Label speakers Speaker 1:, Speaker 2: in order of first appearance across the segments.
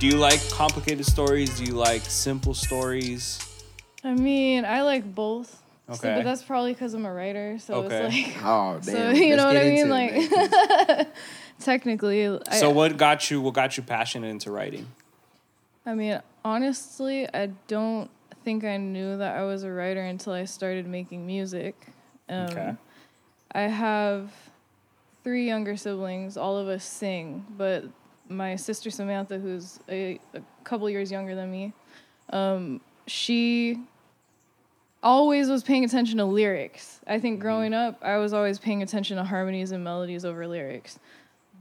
Speaker 1: Do you like complicated stories? Do you like simple stories?
Speaker 2: I mean, I like both. So-
Speaker 1: Okay.
Speaker 2: but that's probably because I'm a writer. So
Speaker 1: Okay.
Speaker 2: it's like,
Speaker 3: Oh damn!
Speaker 2: so you know
Speaker 3: Let's
Speaker 2: what I mean?
Speaker 3: it,
Speaker 2: Like,
Speaker 3: man.
Speaker 2: technically, I,
Speaker 1: So what got you? What got you passionate into writing?
Speaker 2: I mean, honestly, I don't think I knew that I was a writer until I started making music. Um,
Speaker 1: Okay.
Speaker 2: I have three younger siblings. All of us sing, but my sister Samantha, who's a, a couple years younger than me, um, she always was paying attention to lyrics. I think growing up, I was always paying attention to harmonies and melodies over lyrics.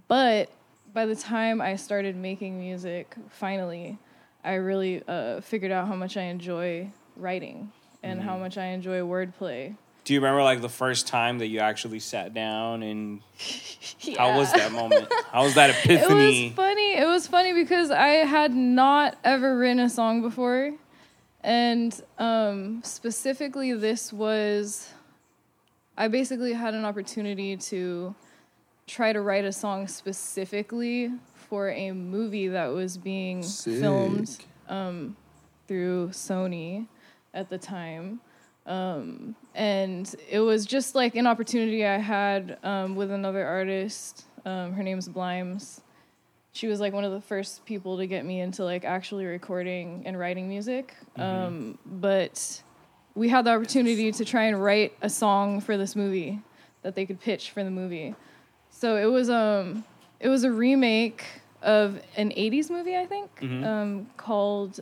Speaker 2: But by the time I started making music, finally, I really uh, figured out how much I enjoy writing and how much I enjoy wordplay.
Speaker 1: Do you remember like the first time that you actually sat down and how was that moment? How was that
Speaker 2: It
Speaker 1: epiphany?
Speaker 2: was funny. It was funny because I had not ever written a song before. And um, specifically, this was, I basically had an opportunity to try to write a song specifically for a movie that was being filmed um, through Sony at the time. Um, and it was just like an opportunity I had um, with another artist. Um, her name's Blimes. She was like one of the first people to get me into like actually recording and writing music. Um, but we had the opportunity to try and write a song for this movie that they could pitch for the movie. So it was um it was a remake of an 80s movie, I think, um, called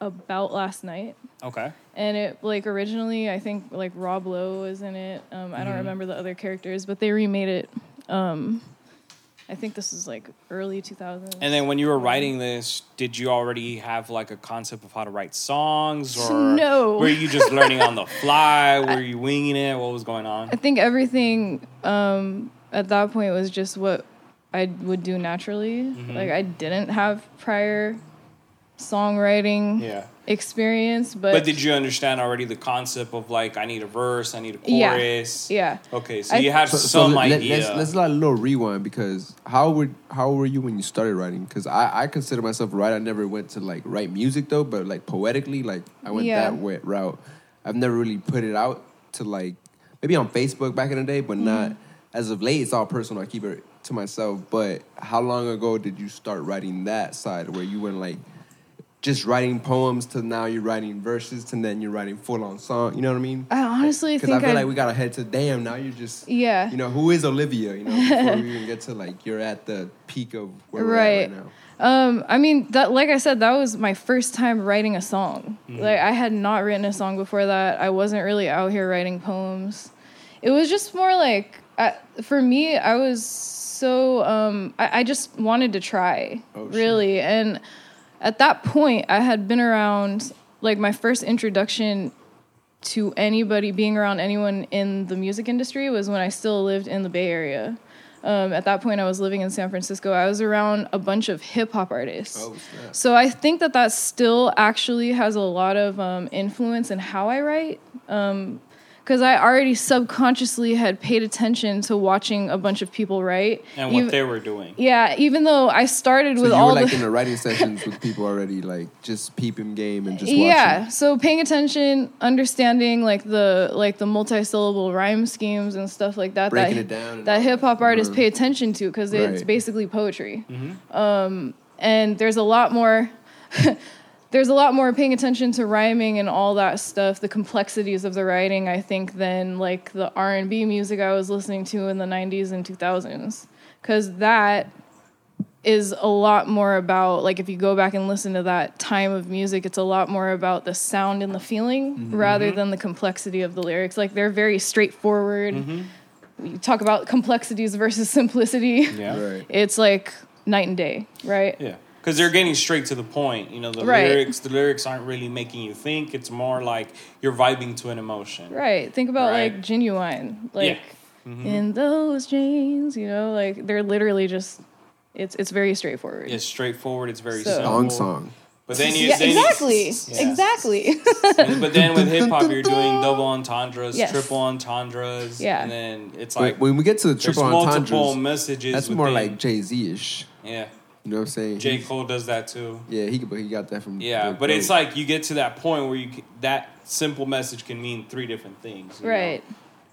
Speaker 2: About Last Night
Speaker 1: okay.
Speaker 2: and it like originally I think like Rob Lowe was in it. Um, I don't remember the other characters, but they remade it. Um, I think this is like early 2000s.
Speaker 1: And then when you were writing this, did you already have like a concept of how to write songs or
Speaker 2: No.
Speaker 1: were you just learning on the fly? Were you winging it? What was going on?
Speaker 2: I think everything um, at that point was just what I would do naturally.
Speaker 1: Mm-hmm.
Speaker 2: Like I didn't have prior songwriting
Speaker 1: Yeah.
Speaker 2: experience, but,
Speaker 1: But did you understand already the concept of like I need a verse, I need a chorus?
Speaker 2: yeah.
Speaker 1: Okay, so
Speaker 2: I-
Speaker 1: you had
Speaker 3: So, so
Speaker 1: some
Speaker 3: let,
Speaker 1: idea.
Speaker 3: us let's let a little rewind because how were how were you when you started writing? Because I, I consider myself a writer. I never went to like write music though, but like poetically, like I went
Speaker 2: Yeah.
Speaker 3: that way, route. I've never really put it out to like maybe on Facebook back in the day, but not
Speaker 2: Mm-hmm.
Speaker 3: as of late. It's all personal. I keep it to myself. But how long ago did you start writing that side where you went like just writing poems to now you're writing verses to then you're writing full on song? You know what I mean?
Speaker 2: I honestly
Speaker 3: Because I feel
Speaker 2: I,
Speaker 3: like we got to head to damn. Now you're just
Speaker 2: yeah.
Speaker 3: you know, who is Olivia? You know, before we even get to like you're at the peak of where we're at
Speaker 2: Right.
Speaker 3: right now.
Speaker 2: Um, I mean, that like I said, that was my first time writing a song. Like I had not written a song before that. I wasn't really out here writing poems. It was just more like I, for me, I was so um, I, I just wanted to try
Speaker 3: Oh, shit.
Speaker 2: really, and at that point, I had been around like my first introduction to anybody being around anyone in the music industry was when I still lived in the Bay Area. Um, at that point, I was living in San Francisco. I was around a bunch of hip hop artists.
Speaker 3: Oh!
Speaker 2: So I think that that still actually has a lot of um, influence in how I write. Because I already subconsciously had paid attention to watching a bunch of people write.
Speaker 1: and what
Speaker 2: Even-
Speaker 1: they were doing.
Speaker 2: yeah, even though I started
Speaker 3: So
Speaker 2: with
Speaker 3: you
Speaker 2: all
Speaker 3: were like
Speaker 2: the
Speaker 3: in the writing sessions with people already, like just peeping game and just watching.
Speaker 2: yeah so paying attention understanding like the like the multi-syllable rhyme schemes and stuff like that
Speaker 3: Breaking
Speaker 2: that,
Speaker 3: it down
Speaker 2: that hip-hop
Speaker 3: that.
Speaker 2: artists
Speaker 3: Mhm.
Speaker 2: pay attention to because it's
Speaker 3: Right.
Speaker 2: basically poetry um, and there's a lot more there's a lot more paying attention to rhyming and all that stuff the complexities of the writing i think than like the r&b music i was listening to in the 90s and 2000s because that is a lot more about like if you go back and listen to that time of music it's a lot more about the sound and the feeling
Speaker 3: Mm-hmm.
Speaker 2: rather than the complexity of the lyrics like they're very straightforward you talk about complexities versus simplicity
Speaker 1: Yeah.
Speaker 3: Right.
Speaker 2: it's like night and day right
Speaker 1: Yeah. Because they're getting straight to the point. You know, the
Speaker 2: Right.
Speaker 1: lyrics the lyrics aren't really making you think. It's more like you're vibing to an emotion.
Speaker 2: right think about
Speaker 1: Right.
Speaker 2: like genuine like
Speaker 1: Mm-hmm.
Speaker 2: in those jeans you know like they're literally just it's it's very straightforward
Speaker 1: It's straightforward, it's very
Speaker 2: So-
Speaker 1: simple.
Speaker 3: Song song.
Speaker 1: But then you
Speaker 2: yeah
Speaker 1: then you-
Speaker 2: exactly
Speaker 1: Yeah.
Speaker 2: exactly
Speaker 1: but then with hip hop, you're doing double entendres,
Speaker 2: Yes.
Speaker 1: triple entendres,
Speaker 2: Yeah.
Speaker 1: and then it's
Speaker 3: Like
Speaker 1: like
Speaker 3: when we get to the
Speaker 1: there's
Speaker 3: triple
Speaker 1: multiple
Speaker 3: entendres,
Speaker 1: messages.
Speaker 3: that's more like Jay Z ish.
Speaker 1: yeah,
Speaker 3: You know what I'm saying?
Speaker 1: J Cole does that too.
Speaker 3: Yeah, he but he got that from.
Speaker 1: Yeah, but it's like you get to that point where you c- that simple message can mean three different things. you know,
Speaker 2: Right.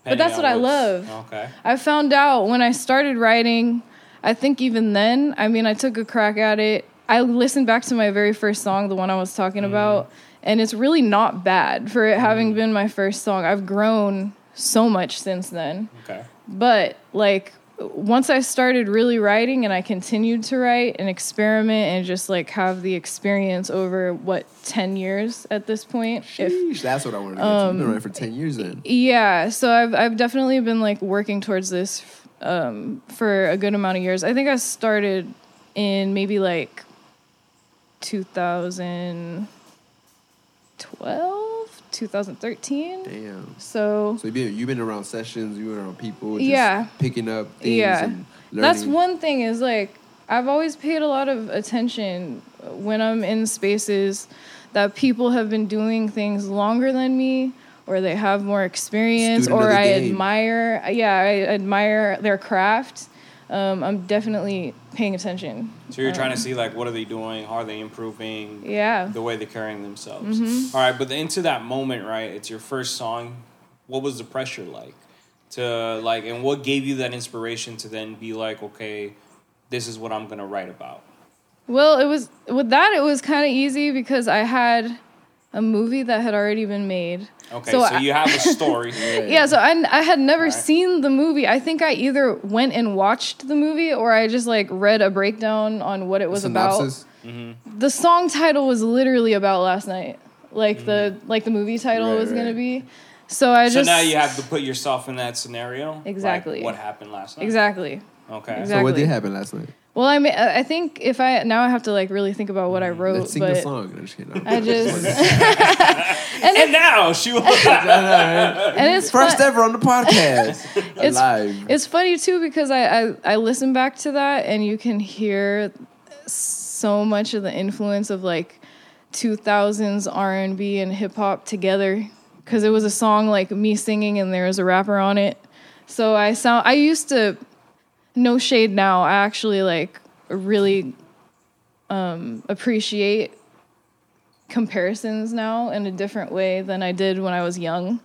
Speaker 2: But that's what I love.
Speaker 1: Okay.
Speaker 2: I found out when I started writing, I think even then, I mean, I took a crack at it. I listened back to my very first song, the one I was talking mm-hmm. about, and it's really not bad for it having mm-hmm. been my first song. I've grown so much since then.
Speaker 1: Okay.
Speaker 2: But like once I started really writing and I continued to write and experiment and just like have the experience over what 10 years at this point. If
Speaker 3: that's what I wanted to get to. You've been running for ten years then.
Speaker 2: yeah, so I've I've definitely been like working towards this um, for a good amount of years. I think I started in maybe like 2012, 2013.
Speaker 3: Damn.
Speaker 2: So
Speaker 3: So you've been you've been around sessions, you've been around people, just
Speaker 2: Yeah.
Speaker 3: picking up things
Speaker 2: Yeah.
Speaker 3: and.
Speaker 2: That's one thing is like I've always paid a lot of attention when I'm in spaces that people have been doing things longer than me or they have more experience
Speaker 3: Student
Speaker 2: or I admire yeah, I admire their craft. Um, I'm definitely paying attention.
Speaker 1: So you're trying to see like what are they doing? How are they improving?
Speaker 2: Yeah.
Speaker 1: The way they're carrying themselves.
Speaker 2: Mm-hmm.
Speaker 1: All right, but into that moment, right? It's your first song. What was the pressure like? To like, and what gave you that inspiration to then be like, okay, this is what I'm gonna write about.
Speaker 2: Well, it was with that it was kind of easy because I had a movie that had already been made.
Speaker 1: Okay,
Speaker 2: So
Speaker 1: so,
Speaker 2: I-
Speaker 1: you have a story.
Speaker 2: Yeah, so I, I had never
Speaker 1: Alright.
Speaker 2: seen the movie. I think I either went and watched the movie or I just like read a breakdown on what it was
Speaker 3: synopsis.
Speaker 1: Mm-hmm.
Speaker 2: about. The song title was literally about last night, like the like the movie title
Speaker 3: Right,
Speaker 2: was gonna be. So I
Speaker 1: So
Speaker 2: just
Speaker 1: now you have to put yourself in that scenario. like
Speaker 2: Exactly.
Speaker 1: what happened last night?
Speaker 2: exactly.
Speaker 1: Okay.
Speaker 2: Exactly.
Speaker 3: So what did happen last night?
Speaker 2: Well, I mean, I think if I now I have to like really think about what I mm-hmm. wrote,
Speaker 3: Let's sing
Speaker 2: but
Speaker 3: the song. I'm just kidding.
Speaker 2: I just
Speaker 1: And now she was.
Speaker 2: and it's
Speaker 3: First
Speaker 2: fun-
Speaker 3: ever on the podcast.
Speaker 2: It's-
Speaker 3: Live.
Speaker 2: It's funny too because I, I I listen back to that and you can hear so much of the influence of like 2000s R&B and hip hop together because it was a song like me singing and there was a rapper on it. So I sound I used to no shade now. I actually like really um, appreciate comparisons now in a different way than I did when I was young.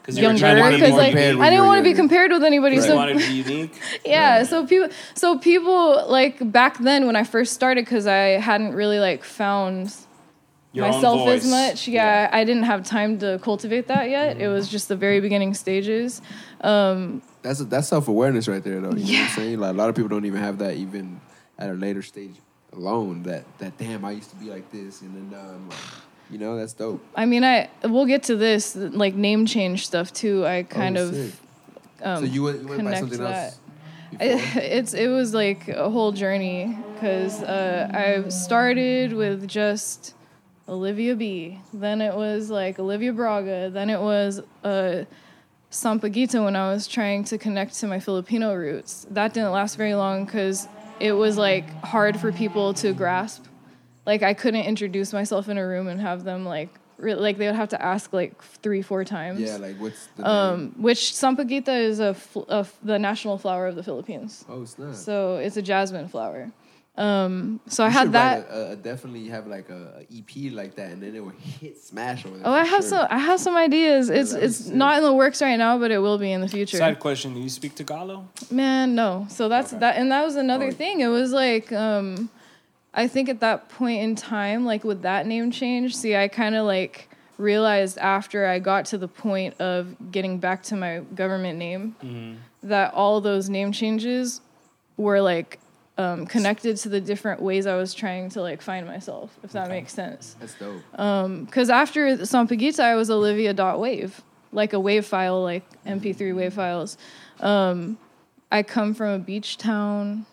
Speaker 1: Because
Speaker 2: Younger,
Speaker 1: trying to be
Speaker 2: because like I didn't want to be compared with anybody.
Speaker 1: You
Speaker 2: So
Speaker 1: wanted to be unique.
Speaker 2: yeah so people so people like back then when i first started because i hadn't really like found
Speaker 1: Your
Speaker 2: myself as much yeah, i didn't have time to cultivate that yet it was just the very beginning stages um
Speaker 3: That's that's self awareness right there, though. You know what I'm saying? Like a lot of people don't even have that even at a later stage alone. That that damn, I used to be like this, and then now I'm like, you know, that's dope.
Speaker 2: i mean i we'll get to this like name change stuff too i kind
Speaker 3: Oh,
Speaker 2: of um,
Speaker 3: so you went, you went by something
Speaker 2: that.
Speaker 3: else. before?
Speaker 2: It's it was like a whole journey because uh, I started with just Olivia B. Then it was like Olivia Braga. Then it was uh, Sampaguita when I was trying to connect to my Filipino roots. That didn't last very long because it was like hard for people to grasp. Like I couldn't introduce myself in a room and have them like re- like they would have to ask like three four times.
Speaker 3: yeah, like what's the name?
Speaker 2: Um, which Sampaguita is a, fl- a f- the national flower of the Philippines.
Speaker 3: Oh snap!
Speaker 2: So it's a jasmine flower. Um, so I had that.
Speaker 3: write A, a, definitely have like a, a EP like that, and then it will hit smash over.
Speaker 2: Oh, I have
Speaker 3: sure.
Speaker 2: some. I have some ideas. It's
Speaker 3: that'd
Speaker 2: it's
Speaker 3: sick.
Speaker 2: not in the works right now, but it will be in the future.
Speaker 1: Side question: Do you speak Tagalog?
Speaker 2: Man, no. So that's
Speaker 1: Okay.
Speaker 2: that, and that was another
Speaker 3: Oh.
Speaker 2: thing. It was like, um, I think at that point in time, like with that name change, see, I kind of like realized after I got to the point of getting back to my government name that all those name changes were like um, connected to the different ways I was trying to like find myself, if that
Speaker 1: Okay.
Speaker 2: makes sense.
Speaker 3: That's dope.
Speaker 2: Because after Sampaguita, I was Olivia.wave, like a wave file, like MP3 wave files. Um, I come from a beach town.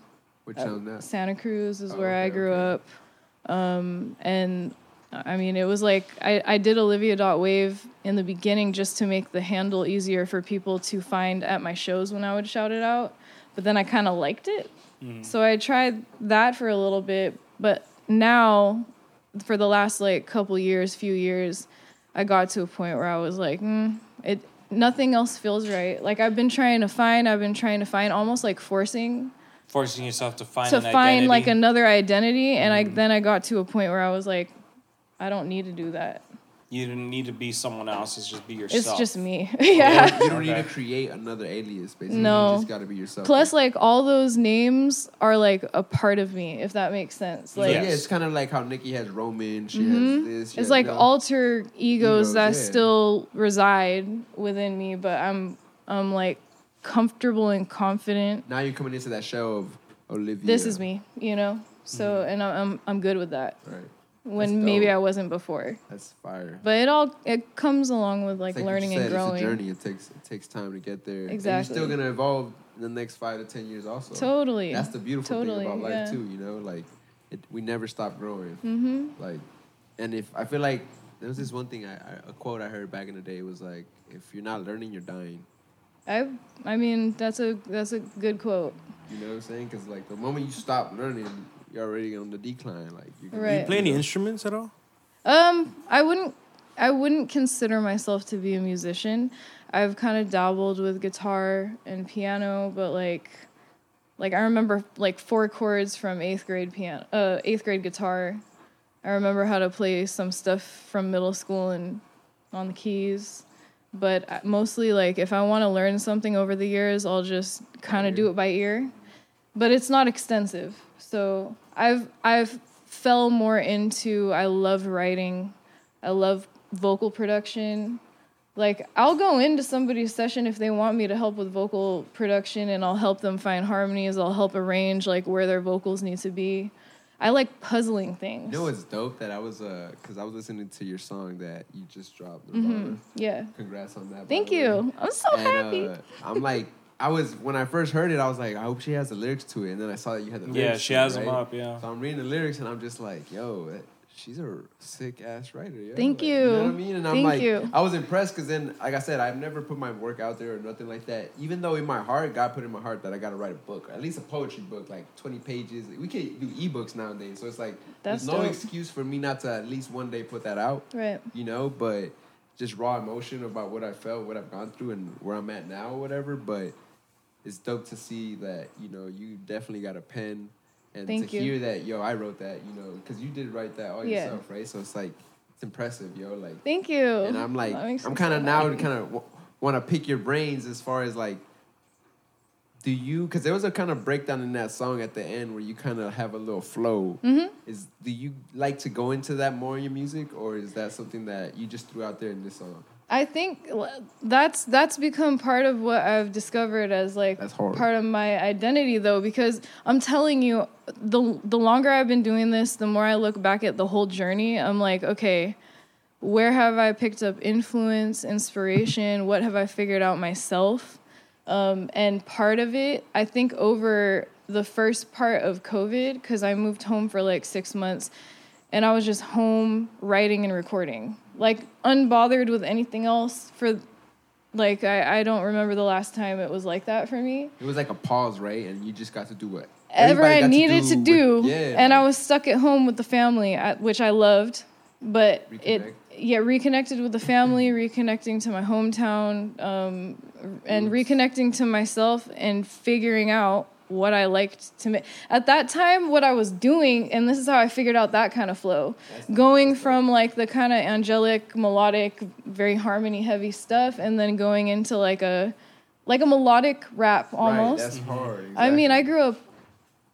Speaker 3: Which sounds that?
Speaker 2: Santa Cruz is
Speaker 3: Oh,
Speaker 2: where I grew
Speaker 3: okay.
Speaker 2: up. Um, and I mean, it was like I, I did Olivia.wave in the beginning just to make the handle easier for people to find at my shows when I would shout it out. But then I kind of liked it. So I tried that for a little bit. But now, for the last like couple years, few years, I got to a point where I was like, mm, it nothing else feels right. Like I've been trying to find, I've been trying to find, almost like forcing
Speaker 1: Forcing yourself to find
Speaker 2: to
Speaker 1: an
Speaker 2: find like another identity, and
Speaker 1: Mm-hmm.
Speaker 2: I then I got to a point where I was like, I don't need to do that.
Speaker 1: You didn't need to be someone else. It's just be yourself.
Speaker 2: It's just me. yeah.
Speaker 3: You don't need
Speaker 1: Okay.
Speaker 3: to create another alias, basically.
Speaker 2: No.
Speaker 3: You just gotta be yourself.
Speaker 2: Plus, like all those names are like a part of me, if that makes sense. Like
Speaker 3: yeah,
Speaker 1: Yes.
Speaker 3: it's kind of like how Nicki has Roman, she
Speaker 2: Mhm.
Speaker 3: has this. she
Speaker 2: it's
Speaker 3: has
Speaker 2: like
Speaker 3: that.
Speaker 2: alter egos,
Speaker 3: Egos,
Speaker 2: that
Speaker 3: yeah.
Speaker 2: still reside within me, but I'm I'm like comfortable and confident.
Speaker 3: Now you're coming into that show of Olivia.
Speaker 2: This is me, you know. So and I'm I'm, I'm good with that.
Speaker 3: Right.
Speaker 2: When maybe. I wasn't before.
Speaker 3: That's fire.
Speaker 2: But it all it comes along with like,
Speaker 3: you
Speaker 2: learning and growing.
Speaker 3: It's a journey. It takes it takes time to get there. And
Speaker 2: Exactly.
Speaker 3: you're still gonna evolve in the next five to ten years, also.
Speaker 2: Totally.
Speaker 3: That's the beautiful
Speaker 2: Totally,
Speaker 3: thing about life
Speaker 2: yeah.
Speaker 3: too. You know, like it, we never stop growing.
Speaker 2: Mm-hmm.
Speaker 3: Like, and if I feel like there was this one thing I, I a quote I heard back in the day was like, if you're not learning, you're dying.
Speaker 2: I I mean that's a that's a good quote.
Speaker 3: You know what I'm saying? Because like the moment you stop learning, you're already on the decline. Like you can,
Speaker 2: Right.
Speaker 4: You play any instruments at all?
Speaker 2: Um, I wouldn't I wouldn't consider myself to be a musician. I've kind of dabbled with guitar and piano, but like like I remember like four chords from 8th grade piano uh 8th grade guitar. I remember how to play some stuff from middle school and on the keys. But I- mostly like if I want to learn something over the years, I'll just kind of do it by ear. But it's not extensive. So I've I've fell more into I love writing. I love vocal production. Like I'll go into somebody's session if they want me to help with vocal production and I'll help them find harmonies, I'll help arrange like where their vocals need to be. I like puzzling things.
Speaker 3: You know what's dope? That I was uh, cause I was listening to your song that you just dropped.
Speaker 2: Mhm. Yeah.
Speaker 3: Congrats on that.
Speaker 2: Thank
Speaker 3: way.
Speaker 2: you. I'm so
Speaker 3: And,
Speaker 2: happy.
Speaker 3: uh, I'm like, I was when I first heard it, I was like, I hope she has the lyrics to it, and then I saw that you had the lyrics.
Speaker 1: yeah, she
Speaker 3: it,
Speaker 1: has
Speaker 3: right?
Speaker 1: them up. Yeah.
Speaker 3: So I'm reading the lyrics, and I'm just like, yo, that- she's a sick ass writer. Yo.
Speaker 2: Thank
Speaker 3: Like,
Speaker 2: you.
Speaker 3: know what I mean? And I'm
Speaker 2: Thank
Speaker 3: like,
Speaker 2: you.
Speaker 3: I was impressed because then, like I said, I've never put my work out there or nothing like that. Even though in my heart, God put in my heart that I got to write a book, or at least a poetry book, like 20 pages. We can do ebooks nowadays, so it's like
Speaker 2: That's
Speaker 3: there's no excuse for me not to at least one day put that out
Speaker 2: right.
Speaker 3: you know, but just raw emotion about what I felt, what I've gone through, and where I'm at now, or whatever. But it's dope to see that you know you definitely got a pen, and
Speaker 2: Thank
Speaker 3: to
Speaker 2: you.
Speaker 3: hear that yo, I wrote that, you know, because you did write that all
Speaker 2: Yeah.
Speaker 3: yourself, right? So it's like it's impressive, yo, like.
Speaker 2: Thank you.
Speaker 3: And I'm like, I'm kind of now kind of w- want to pick your brains as far as like, do you? Because there was a kind of breakdown in that song at the end where you kind of have a little flow.
Speaker 2: Mhm.
Speaker 3: Is do you like to go into that more in your music, or is that something that you just threw out there in this song?
Speaker 2: I think that's that's become part of what I've discovered as like part of my identity though because I'm telling you the the longer I've been doing this the more I look back at the whole journey. I'm like okay where have I picked up influence inspiration? What have I figured out myself? Um, and part of it I think over the first part of COVID because I moved home for like six months and I was just home writing and recording, like unbothered with anything else. For like, I, I don't remember the last time it was like that for me.
Speaker 3: It was like a pause, right? And you just got to do what
Speaker 2: Ever I needed to do,
Speaker 3: with- yeah,
Speaker 2: and I was stuck at home with the family, which I loved, but
Speaker 3: Reconnect.
Speaker 2: it yeah reconnected with the family, reconnecting to my hometown, um, and reconnecting to myself, and figuring out what I liked to make. At that time, what I was doing, and this is how I figured out that kind of flow, going from like the kind of angelic, melodic, very harmony heavy stuff, and then going into like a like a melodic rap almost.
Speaker 3: Right, that's hard. Mm-hmm.
Speaker 2: I mean, I grew up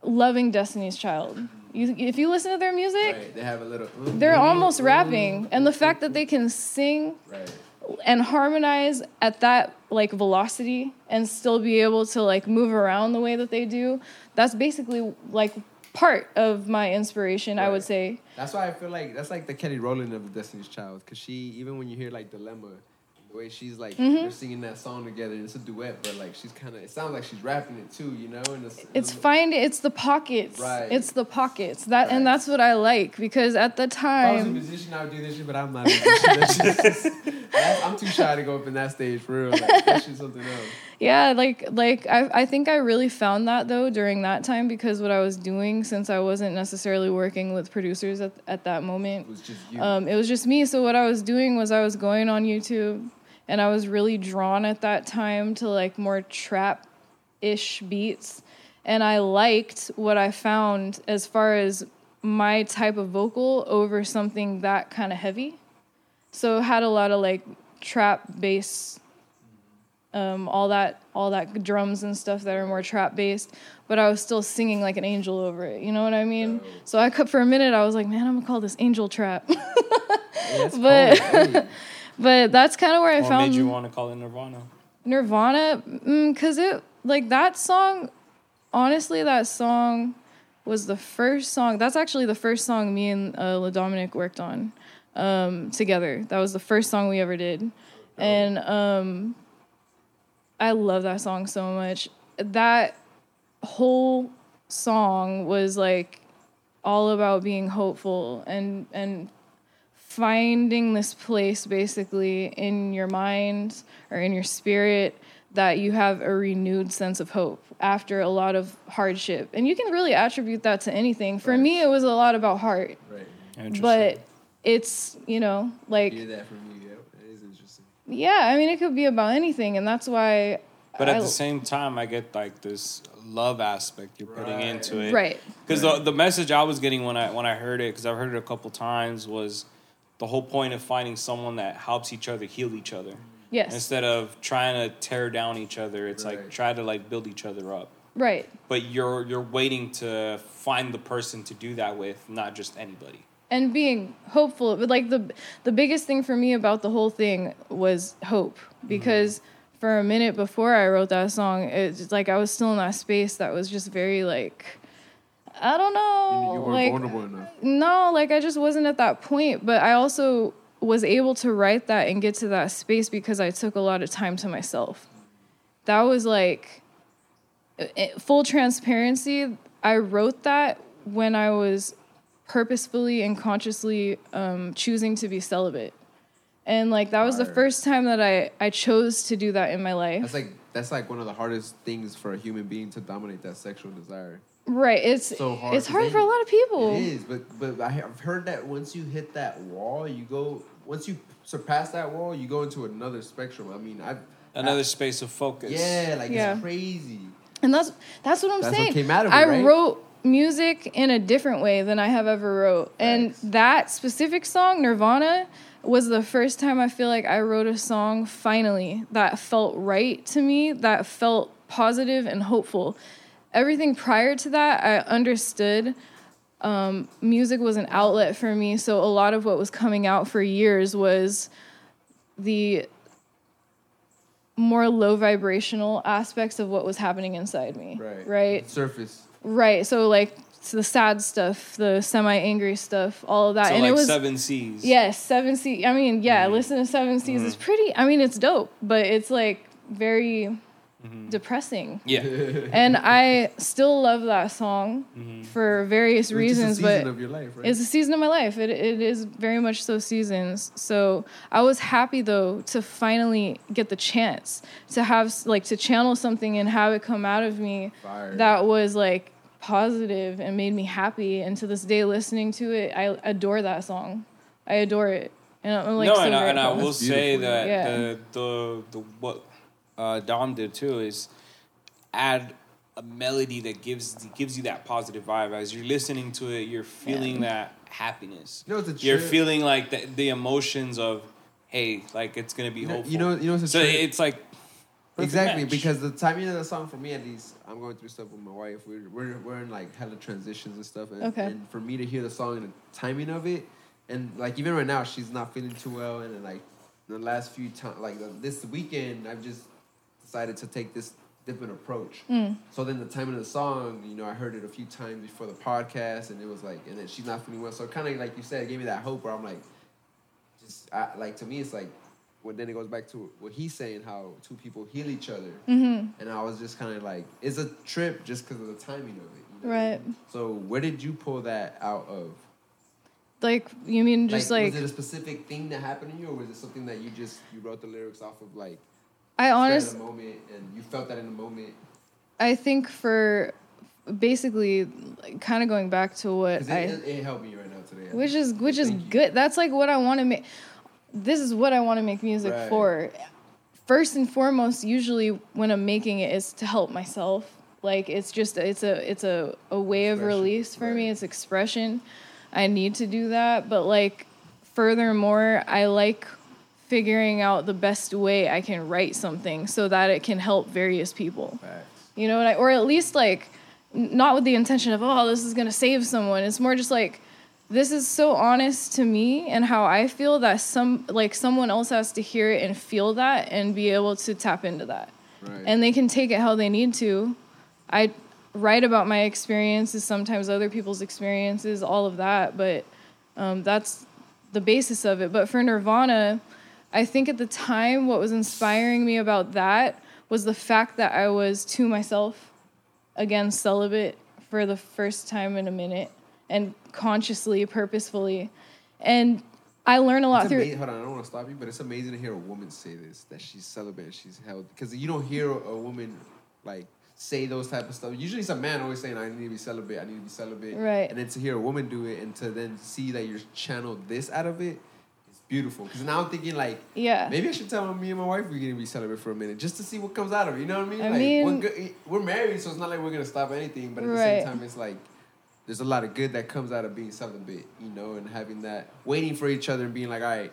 Speaker 2: loving Destiny's Child. Mm-hmm. You, if you listen to their music,
Speaker 3: Right, they have a little.
Speaker 2: they're
Speaker 3: mm,
Speaker 2: almost rapping, and the fact that they can sing
Speaker 3: Right.
Speaker 2: And harmonize at that like velocity and still be able to like move around the way that they do, that's basically like part of my inspiration. I would say.
Speaker 3: That's why I feel like that's like the Kelly Rowland of the Destiny's Child, because she even when you hear like Dilemma, way she's like
Speaker 2: Mm-hmm.
Speaker 3: they're singing that song together, and it's a duet, but like she's kind of it sounds like she's rapping it too, you know? And it's,
Speaker 2: It's find it's the pockets.
Speaker 3: Right.
Speaker 2: It's the pockets. That
Speaker 3: Right.
Speaker 2: and that's what I like because at the
Speaker 3: If I was a
Speaker 2: time
Speaker 3: musician, I would do this shit, but I'm not a musician. That's just- that's- I'm too shy to go up in that stage for real. Like, that shit's something else.
Speaker 2: Yeah, like like I I think I really found that though during that time because what I was doing since I wasn't necessarily working with producers at at that moment.
Speaker 3: It was just you.
Speaker 2: Um, it was just me. So what I was doing was I was going on YouTube, and I was really drawn at that time to like more trap ish beats, and I liked what I found as far as my type of vocal over something that kind of heavy. So it had a lot of like trap bass, um, all that, all that drums and stuff that are more trap based. But I was still singing like an angel over it. You know what I mean? So I could for a minute. I was like, man, I'm gonna call this angel trap.
Speaker 3: Yeah,
Speaker 2: But-. but that's kind of where I found.
Speaker 1: What
Speaker 2: found
Speaker 1: made you want to call it Nirvana?
Speaker 2: Nirvana, because it like that song. Honestly, that song was the first song. That's actually the first song me and uh, Le'Dominique worked on um, together. That was the first song we ever did, and um, I love that song so much. That whole song was like all about being hopeful and and finding this place basically in your mind or in your spirit that you have a renewed sense of hope after a lot of hardship. And you can really attribute that to anything. For me, it was a lot about heart,
Speaker 3: Right.
Speaker 1: Interesting.
Speaker 2: but it's, you know, like,
Speaker 3: Hear that from you, yeah. It is interesting.
Speaker 2: yeah, I mean, it could be about anything. And that's why.
Speaker 1: But at
Speaker 2: I-
Speaker 1: the same time, I get like this love aspect you're putting
Speaker 3: Right.
Speaker 1: into it,
Speaker 2: Right.
Speaker 1: Because the the message I was getting when I when I heard it, because I've heard it a couple times, was the whole point of finding someone that helps each other heal each other
Speaker 2: Yes.
Speaker 1: instead of trying to tear down each other. It's like
Speaker 3: Right.
Speaker 1: try to like build each other up.
Speaker 2: Right.
Speaker 1: But you're you're waiting to find the person to do that with, not just anybody.
Speaker 2: and being hopeful but like the the biggest thing for me about the whole thing was hope mm-hmm. because for a minute before I wrote that song it's like I was still in that space that was just very like I don't know
Speaker 3: you weren't
Speaker 2: like
Speaker 3: vulnerable enough.
Speaker 2: no like I just wasn't at that point but I also was able to write that and get to that space because I took a lot of time to myself that was like full transparency I wrote that when I was purposefully and consciously um, choosing to be celibate. And like that was the first time that I, I chose to do that in my life.
Speaker 3: That's like that's like one of the hardest things for a human being to dominate that sexual desire.
Speaker 2: Right. It's
Speaker 3: So hard.
Speaker 2: it's
Speaker 3: 'cause
Speaker 2: hard for a lot of people.
Speaker 3: It is, but but I have heard that once you hit that wall, you go once you surpass that wall, you go into another spectrum. I mean, I've
Speaker 1: Another space of focus.
Speaker 3: yeah, like
Speaker 2: Yeah.
Speaker 3: it's crazy.
Speaker 2: And that's that's what I'm
Speaker 3: That's what
Speaker 2: saying.
Speaker 3: came out of it,
Speaker 2: I
Speaker 3: right?
Speaker 2: wrote music in a different way than I have ever wrote. And that specific song, Nirvana, was the first time I feel like I wrote a song finally that felt right to me, that felt positive and hopeful. Everything prior to that, I understood um, music was an outlet for me. So a lot of what was coming out for years was the more low vibrational aspects of what was happening inside me.
Speaker 3: Right.
Speaker 2: Right.
Speaker 3: Surface.
Speaker 2: Right. So like the sad stuff, the semi angry stuff, all of that.
Speaker 1: So
Speaker 2: and
Speaker 1: like
Speaker 2: it was
Speaker 1: seven C's.
Speaker 2: Yes, seven C I mean, yeah, listen to seven C's is pretty I mean it's dope, but it's like very Mm-hmm. depressing.
Speaker 1: Yeah.
Speaker 2: And I still love that song mm-hmm. for various
Speaker 3: It's just a
Speaker 2: reasons,
Speaker 3: season
Speaker 2: but
Speaker 3: of your life, right?
Speaker 2: it's a season of my life. It, it is very much so seasons. So I was happy though to finally get the chance to have like to channel something and have it come out of me
Speaker 3: Fire.
Speaker 2: that was like positive and made me happy. And to this day, listening to it, I adore that song. I adore it. And I'm like
Speaker 1: no,
Speaker 2: so
Speaker 1: and, I, and I will say that
Speaker 2: yeah.
Speaker 1: the, the the what uh, Dom did too is add a melody that gives gives you that positive vibe. As you're listening to it, you're feeling that happiness.
Speaker 3: You know, it's
Speaker 1: you're
Speaker 3: trip.
Speaker 1: feeling like the, the emotions of hey, like it's gonna be
Speaker 3: You know-
Speaker 1: hopeful.
Speaker 3: you know- you know, it's a
Speaker 1: so
Speaker 3: trip.
Speaker 1: it's like
Speaker 3: Exactly,
Speaker 1: match.
Speaker 3: because the timing of the song for me at least, I'm going through stuff with my wife. We're we're, we're in like hella transitions and stuff. And,
Speaker 2: Okay.
Speaker 3: and for me to hear the song and the timing of it, and like even right now, she's not feeling too well. And then like the last few times, like the, this weekend, I've just decided to take this different approach. So then the timing of the song, you know, I heard it a few times before the podcast, and it was like, and then she's not feeling well. So kind of like you said, it gave me that hope where I'm like, just I, like to me, it's like. Well, then it goes back to what he's saying, how two people heal each other,
Speaker 2: Mm-hmm.
Speaker 3: and I was just kind of like, it's a trip just because of the timing of it. you know?
Speaker 2: Right.
Speaker 3: So where did you pull that out of?
Speaker 2: Like you mean just like,
Speaker 3: was it a specific thing that happened to you, or was it something that you just you wrote the lyrics off of like
Speaker 2: I
Speaker 3: honest
Speaker 2: honest
Speaker 3: in a moment and you felt that in the moment?
Speaker 2: I think for basically like, kind of going back to what
Speaker 3: Because
Speaker 2: I
Speaker 3: it, it, it helped me right now today.
Speaker 2: which is which is
Speaker 3: you.
Speaker 2: good. That's like what I want to make. This is what I want to make music
Speaker 3: Right.
Speaker 2: for. First and foremost, usually when I'm making it, is to help myself. Like it's just it's a it's a, a way of release for me. It's expression. I need to do that, but like furthermore, I like figuring out the best way I can write something so that it can help various people.
Speaker 3: Facts.
Speaker 2: You know I or at least like not with the intention of oh this is going to save someone. It's more just like this is so honest to me and how I feel that some like someone else has to hear it and feel that and be able to tap into that.
Speaker 3: Right.
Speaker 2: And they can take it how they need to. I write about my experiences, sometimes other people's experiences, all of that, but um, that's the basis of it. But for Nirvana, I think at the time, what was inspiring me about that was the fact that I was to myself, again, celibate for the first time in a minute and consciously, purposefully. And I learned a lot
Speaker 3: It's
Speaker 2: through.
Speaker 3: amazing. Hold on, I don't want to stop you, but it's amazing to hear a woman say this that she's celibate, she's held because you don't hear a woman like say those type of stuff. Usually, it's a man always saying, "I need to be celibate. I need to be celibate."
Speaker 2: Right.
Speaker 3: And then to hear a woman do it and to then see that you're channeled this out of it, beautiful. Because now I'm thinking like,
Speaker 2: Yeah.
Speaker 3: maybe I should tell me and my wife we're gonna be celibate for a minute just to see what comes out of it. You know what I mean?
Speaker 2: I
Speaker 3: like,
Speaker 2: mean-
Speaker 3: we're, good, eh, we're married, so it's not like we're gonna stop anything. But at the same time, it's like there's a lot of good that comes out of being celibate, you know, and having that waiting for each other and being like, all right,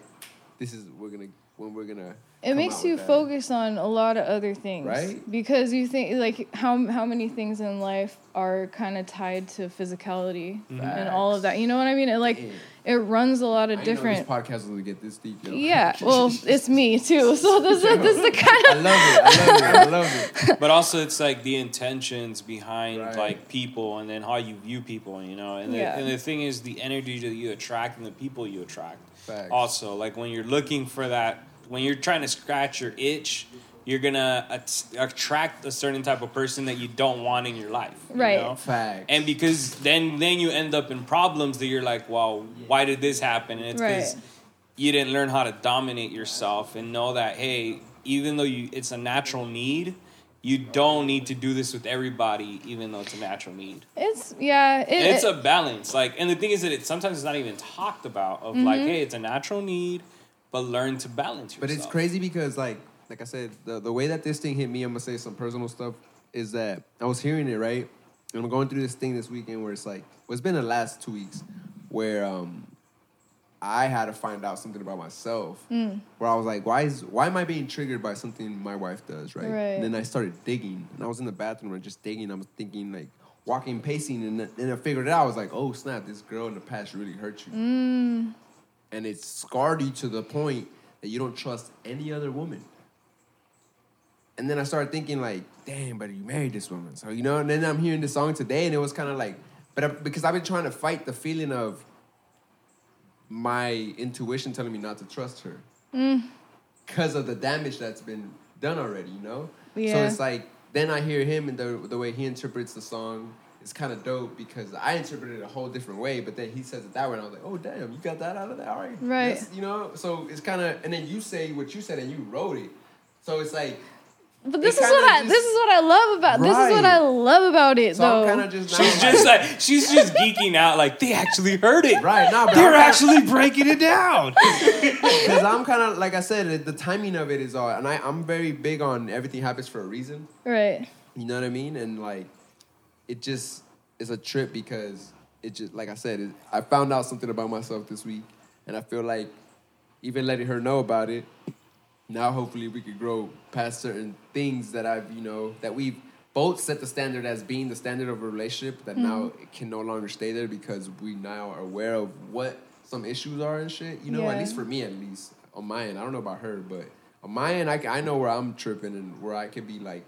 Speaker 3: this is we're gonna when we're gonna.
Speaker 2: it makes you focus on a lot of other things
Speaker 3: Right?
Speaker 2: because you think like how how many things in life are kind of tied to physicality mm-hmm. and all of that you know what i mean it like
Speaker 3: Damn.
Speaker 2: It runs a lot of
Speaker 3: I
Speaker 2: different
Speaker 3: know this podcast gonna get this deep. Yo.
Speaker 2: yeah well it's me too so this is this is the kind
Speaker 3: I
Speaker 2: of
Speaker 3: love it. I love it. I love it.
Speaker 1: but also it's like the intentions behind
Speaker 3: Right.
Speaker 1: like people and then how you view people you know and,
Speaker 2: Yeah.
Speaker 1: the, and the thing is the energy that you attract and the people you attract
Speaker 3: Facts.
Speaker 1: also like when you're looking for that when you're trying to scratch your itch you're gonna at- attract a certain type of person that you don't want in your life you
Speaker 2: Right.
Speaker 1: know?
Speaker 3: Facts.
Speaker 1: and because then then you end up in problems that you're like well why did this happen and it's because
Speaker 2: Right.
Speaker 1: you didn't learn how to dominate yourself and know that hey even though you it's a natural need you don't need to do this with everybody even though it's a natural need
Speaker 2: it's yeah it,
Speaker 1: it's
Speaker 2: it-
Speaker 1: a balance like and the thing is that it sometimes it's not even talked about of like
Speaker 2: Mm-hmm.
Speaker 1: hey it's a natural need but learn to balance yourself
Speaker 3: But it's crazy because like like I said, the, the way that this thing hit me, I'm gonna say some personal stuff, is that I was hearing it, right? And I'm going through this thing this weekend where it's like well, it's been the last two weeks where um I had to find out something about myself where I was like, why is why am I being triggered by something my wife does, right?
Speaker 2: Right.
Speaker 3: And then I started digging and I was in the bathroom and just digging. I was thinking like walking, pacing, and then I figured it out. I was like, oh snap, this girl in the past really hurt you and it's scarred you to the point that you don't trust any other woman. And then I started thinking like, damn, but you married this woman, so you know. And then I'm hearing the song today, and it was kind of like, but I, because I've been trying to fight the feeling of my intuition telling me not to trust her mm. because of the damage that's been done already, you know.
Speaker 2: yeah.
Speaker 3: So it's like then I hear him and the the way he interprets the song is kind of dope because I interpreted it a whole different way, but then he says it that way, and I was like, oh damn, you got that out of that, all right,
Speaker 2: Right.
Speaker 3: That's- you know. So it's kind of, and then you say what you said, and you wrote it. So it's like,
Speaker 2: but this
Speaker 3: it
Speaker 2: is what I
Speaker 3: just-
Speaker 2: this is what I love about this is what I love about it
Speaker 3: so
Speaker 2: though.
Speaker 3: I'm just now
Speaker 1: she's
Speaker 3: like-
Speaker 1: just like she's just geeking out like they actually heard it.
Speaker 3: Right now, but
Speaker 1: they're
Speaker 3: I'm kinda-
Speaker 1: actually breaking it down.
Speaker 3: Because I'm kind of like I said, the timing of it is all, and I, I'm very big on everything happens for a reason.
Speaker 2: right.
Speaker 3: You know what I mean? And like, it just is a trip because it just, like I said, it, I found out something about myself this week, and I feel like even letting her know about it, now hopefully we could grow past certain things that I've, you know, that we've both set the standard as being the standard of a relationship that now mm-hmm. it can no longer stay there because we now are aware of what some issues are and shit. You know, at least for me, at least on my end. I don't know about her, but on my end, I, I know where I'm tripping and where I could be like,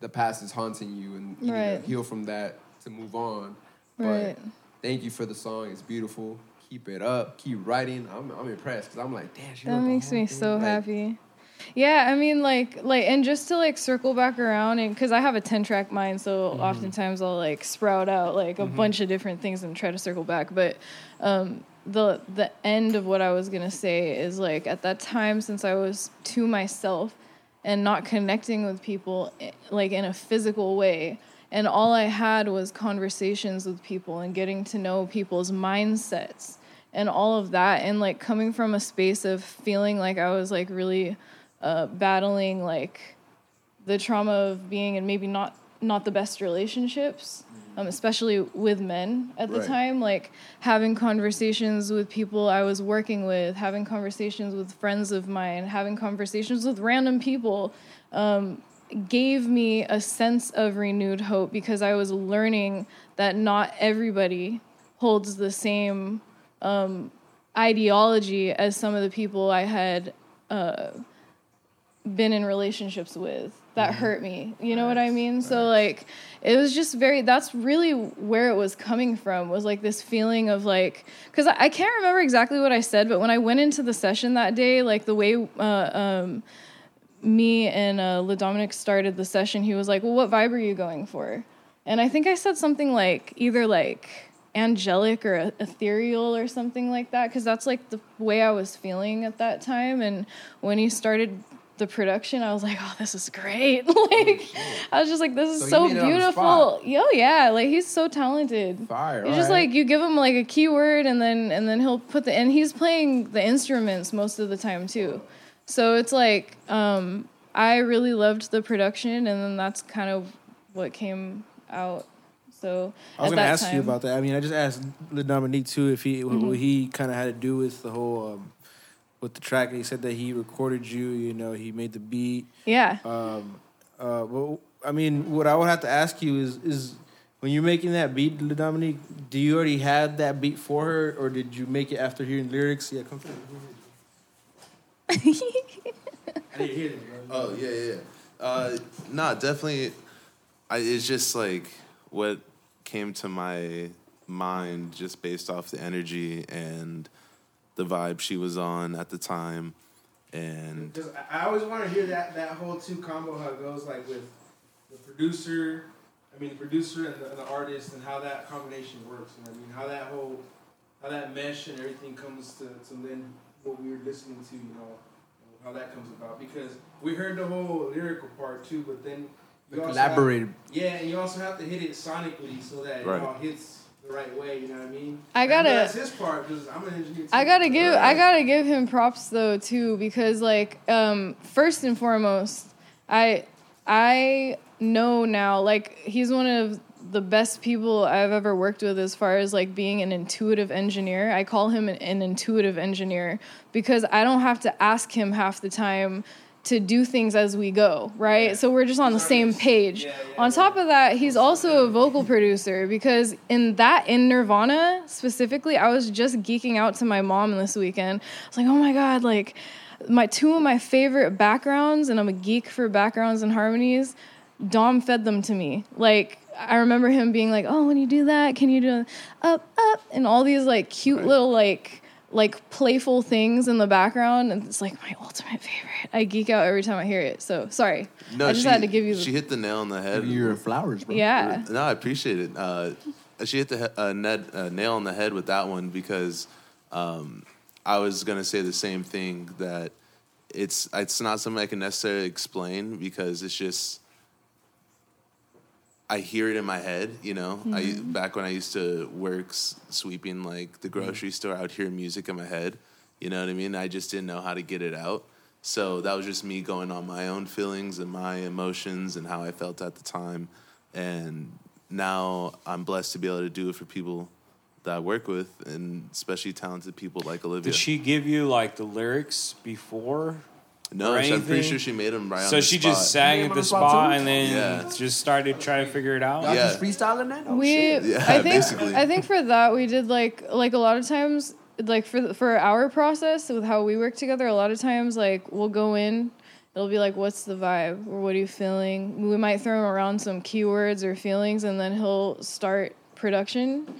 Speaker 3: the past is haunting you and you
Speaker 2: Right.
Speaker 3: heal from that to move on. But
Speaker 2: Right.
Speaker 3: thank you for the song. It's beautiful. Keep it up. Keep writing. I'm, I'm impressed because I'm like, damn, she
Speaker 2: That makes me so
Speaker 3: Like,
Speaker 2: happy. Yeah, I mean, like, like, and just to like circle back around, and because I have a ten track mind, so
Speaker 3: Mm-hmm.
Speaker 2: oftentimes I'll like sprout out like a bunch of different things and try to circle back. But um, the the end of what I was gonna say is like at that time, since I was to myself and not connecting with people eh, like in a physical way, and all I had was conversations with people and getting to know people's mindsets and all of that and like coming from a space of feeling like I was like really uh, battling like the trauma of being in maybe not not the best relationships, um, especially with men at the
Speaker 3: Right.
Speaker 2: time. Like having conversations with people I was working with, having conversations with friends of mine, having conversations with random people um, gave me a sense of renewed hope because I was learning that not everybody holds the same um, ideology as some of the people I had uh, been in relationships with that hurt me. You know what I mean? So like it was just very that's really where it was coming from was like this feeling of like cuz I, I can't remember exactly what I said but when I went into the session that day like the way uh, um me and uh Dominique started the session he was like, "Well, what vibe are you going for?" And I think I said something like either like angelic or ethereal or something like that because that's like the way I was feeling at that time and when he started the production I was like oh this is great. Like I was just like this is
Speaker 3: So
Speaker 2: so,
Speaker 3: you made it on the
Speaker 2: beautiful. Yo yeah like he's so talented.
Speaker 3: Fire.
Speaker 2: it's just like you give him like a keyword and then and then he'll put the and he's playing the instruments most of the time too. So it's like um I really loved the production and then that's kind of what came out so
Speaker 4: I was
Speaker 2: at
Speaker 4: gonna
Speaker 2: that
Speaker 4: ask you about that. I mean, I just asked Le'Dominique too if he
Speaker 2: Mm-hmm.
Speaker 4: what he kind of had to do with the whole um, with the track. And he said that he recorded you. You know, he made the beat.
Speaker 2: yeah
Speaker 4: Um, uh, well, I mean, what I would have to ask you is is when you're making that beat, Le'Dominique, do you already have that beat for her, or did you make it after hearing lyrics? Yeah, come through. I didn't hear them. bro.
Speaker 5: Oh yeah, yeah. yeah. Uh, nah, definitely. I, it's just like what came to my mind just based off the energy and the vibe she was on at the time, and
Speaker 4: I always want to hear that that whole two combo how it goes like with the producer, I mean the producer and the, and the artist and how that combination works. What I mean? How that whole how that mesh and everything comes to to then what we were listening to. You know how that comes about because we heard the whole lyrical part too, but then you also have-
Speaker 3: Collaborated.
Speaker 4: yeah, and you also have to hit it sonically so that
Speaker 5: Right.
Speaker 4: it all hits the right way. You know what I mean?
Speaker 2: I
Speaker 4: And I know
Speaker 2: gotta-
Speaker 4: That's his part because I'm an engineer. Too.
Speaker 2: I gotta give I gotta give him props though too because like um first and foremost I I know now like he's one of the best people I've ever worked with as far as like being an intuitive engineer. I call him an, an intuitive engineer because I don't have to ask him half the time to do things as we go, right? So we're just on the same page.
Speaker 4: Yeah, yeah,
Speaker 2: on top of that, he's also a vocal producer because in that in Nirvana specifically, I was just geeking out to my mom this weekend. I was like, "Oh my god, like my two of my favorite backgrounds and I'm a geek for backgrounds and harmonies. Dom fed them to me. Like I remember him being like, "Oh, when you do that, can you do up up?" and all these like cute little like like playful things in the background and it's like my ultimate favorite. I geek out every time I hear it. So, sorry.
Speaker 5: no,
Speaker 2: I just
Speaker 5: she,
Speaker 2: had to give you the
Speaker 5: she hit the nail on the head.
Speaker 3: Your flowers, bro.
Speaker 2: Yeah.
Speaker 5: No, I appreciate it. Uh, she hit the uh, ned, uh, nail on the head with that one because um, I was gonna say the same thing that it's it's not something I can necessarily explain because it's just I hear it in my head. You know, I
Speaker 2: Mm-hmm.
Speaker 5: back when I used to work s- sweeping like the grocery store, I would hear music in my head. You know what I mean? I just didn't know how to get it out. So that was just me going on my own feelings and my emotions and how I felt at the time. And now I'm blessed to be able to do it for people that I work with, and especially talented people like Olivia.
Speaker 1: Did she give you like the lyrics before?
Speaker 5: No,
Speaker 1: or
Speaker 5: I'm pretty sure she made him right on
Speaker 1: So she
Speaker 5: spot.
Speaker 1: just sang at the
Speaker 3: the spot
Speaker 1: spot
Speaker 3: too?
Speaker 1: and then
Speaker 5: Yeah.
Speaker 1: just started trying to figure it out.
Speaker 3: Y'all
Speaker 5: Yeah.
Speaker 3: just freestyling that? Oh,
Speaker 2: we
Speaker 3: shit.
Speaker 5: Yeah,
Speaker 2: I think
Speaker 5: basically.
Speaker 2: I think for that we did like like a lot of times like for the, for our process with how we work together a lot of times like we'll go in it'll be like what's the vibe or what are you feeling we might throw him around some keywords or feelings and then he'll start production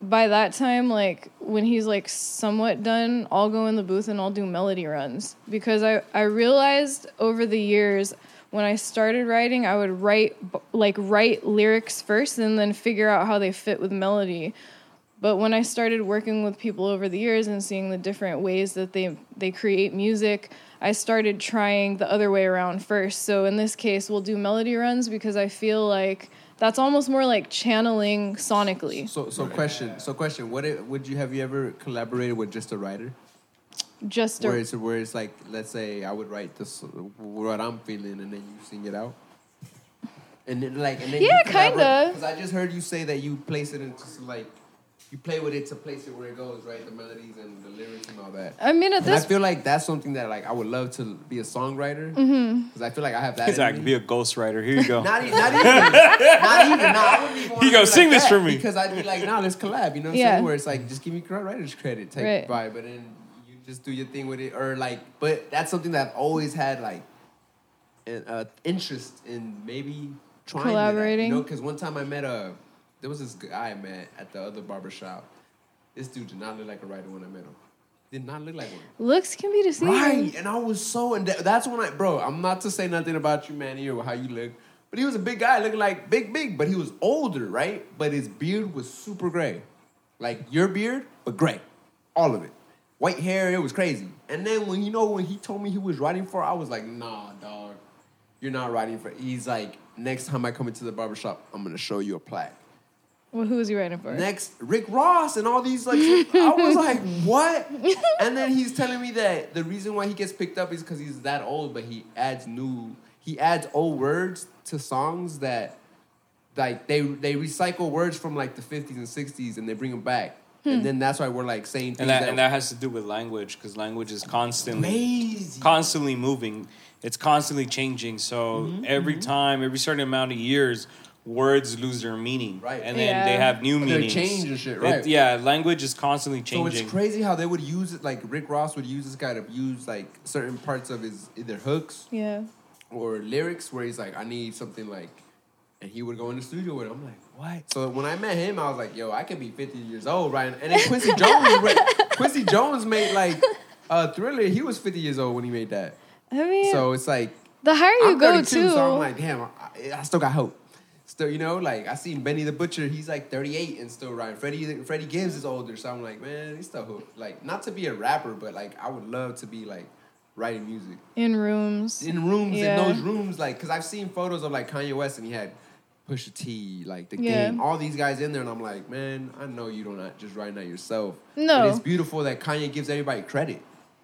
Speaker 2: by that time like when he's like somewhat done I'll go in the booth and I'll do melody runs because I I realized over the years when I started writing I would write like write lyrics first and then figure out how they fit with melody but when I started working with people over the years and seeing the different ways that they they create music, I started trying the other way around first. So in this case, we'll do melody runs because I feel like that's almost more like channeling sonically.
Speaker 3: So, so question. So, question. What it, would you have you ever collaborated with just a writer?
Speaker 2: Just
Speaker 3: Where
Speaker 2: a,
Speaker 3: it's where it's like, let's say I would write this what I'm feeling, and then you sing it out. And then like and then
Speaker 2: Yeah, kinda.
Speaker 3: Because I just heard you say that you place it into some, like you play with it to place it where it goes, right? The melodies and the lyrics and all that.
Speaker 2: I mean, at
Speaker 3: And I feel like that's something that like I would love to be a songwriter because
Speaker 2: Mm-hmm.
Speaker 3: I feel like I have that.
Speaker 1: He's
Speaker 3: in
Speaker 1: like,
Speaker 3: me.
Speaker 1: be a ghostwriter. Here you go.
Speaker 3: Not even, not even, not even. No, I wouldn't even.
Speaker 1: He goes,
Speaker 3: be
Speaker 1: "Sing this
Speaker 3: that,"
Speaker 1: for me.
Speaker 3: because I'd be like, nah, let's collab. You know what I'm
Speaker 2: Yeah.
Speaker 3: saying? Where it's like, just give me credit, writer's credit, take
Speaker 2: Right.
Speaker 3: by, but then you just do your thing with it, or like, but that's something that I've always had like an uh, interest in maybe trying to
Speaker 2: Collaborating.
Speaker 3: You know, because one time I met a, there was this guy I met at the other barber shop. This dude did not look like a writer when I met him. Did not look like one.
Speaker 2: looks can be deceiving.
Speaker 3: Right, and I was so, and that's when I, bro. I'm not to say nothing about you, Manny, or how you look, but he was a big guy, looking like big, big, but he was older, right? But his beard was super gray, like your beard, but gray, all of it, white hair. It was crazy. And then when you know when he told me he was writing for, I was like, nah, dog, you're not writing for. He's like, next time I come into the barbershop, I'm gonna show you a plaque.
Speaker 2: Well, who was he writing for?
Speaker 3: Next, Rick Ross and all these like, I was like, what? And then he's telling me that the reason why he gets picked up is because he's that old, but he adds new, he adds old words to songs that, like they they recycle words from like the fifties and sixties and they bring them back, and then that's why we're like saying things
Speaker 1: and that and that has to do with language because language is constantly
Speaker 3: amazing.
Speaker 1: constantly moving. It's constantly changing. So
Speaker 3: Mm-hmm,
Speaker 1: every time, every certain amount of years, words lose their meaning.
Speaker 3: Right.
Speaker 1: And then
Speaker 2: Yeah.
Speaker 1: they have new
Speaker 3: They
Speaker 1: meanings.
Speaker 3: change and shit,
Speaker 1: It-
Speaker 3: right.
Speaker 1: yeah, language is constantly changing.
Speaker 3: So
Speaker 1: changing.
Speaker 3: it's crazy how they would use it. Like Rick Ross would use this guy to use like certain parts of his either hooks
Speaker 2: Yeah.
Speaker 3: or lyrics where he's like, I need something like, and he would go in the studio with it. I'm like, what? So when I met him, I was like, yo, I could be 50 years old, right? And then Quincy Jones, wa- Quincy Jones made like a thriller. He was 50 years old when he made that.
Speaker 2: I mean,
Speaker 3: So it's like,
Speaker 2: the higher you
Speaker 3: I'm
Speaker 2: go
Speaker 3: 32,
Speaker 2: too.
Speaker 3: so I'm like, damn, I, I still got hope. Still, you know, like I seen Benny the Butcher, he's like 38 and still writing. Freddie Freddie Gibbs is older, so I'm like, man, he's still hooked. Like, not to be a rapper, but like I would love to be like writing music
Speaker 2: in rooms.
Speaker 3: in rooms
Speaker 2: Yeah.
Speaker 3: in those rooms like because i've seen photos of like kanye west and he had pusha t like the
Speaker 2: Yeah.
Speaker 3: game all these guys in there and i'm like man i know you don't not just writing that yourself
Speaker 2: No.
Speaker 3: but it's beautiful that kanye gives everybody credit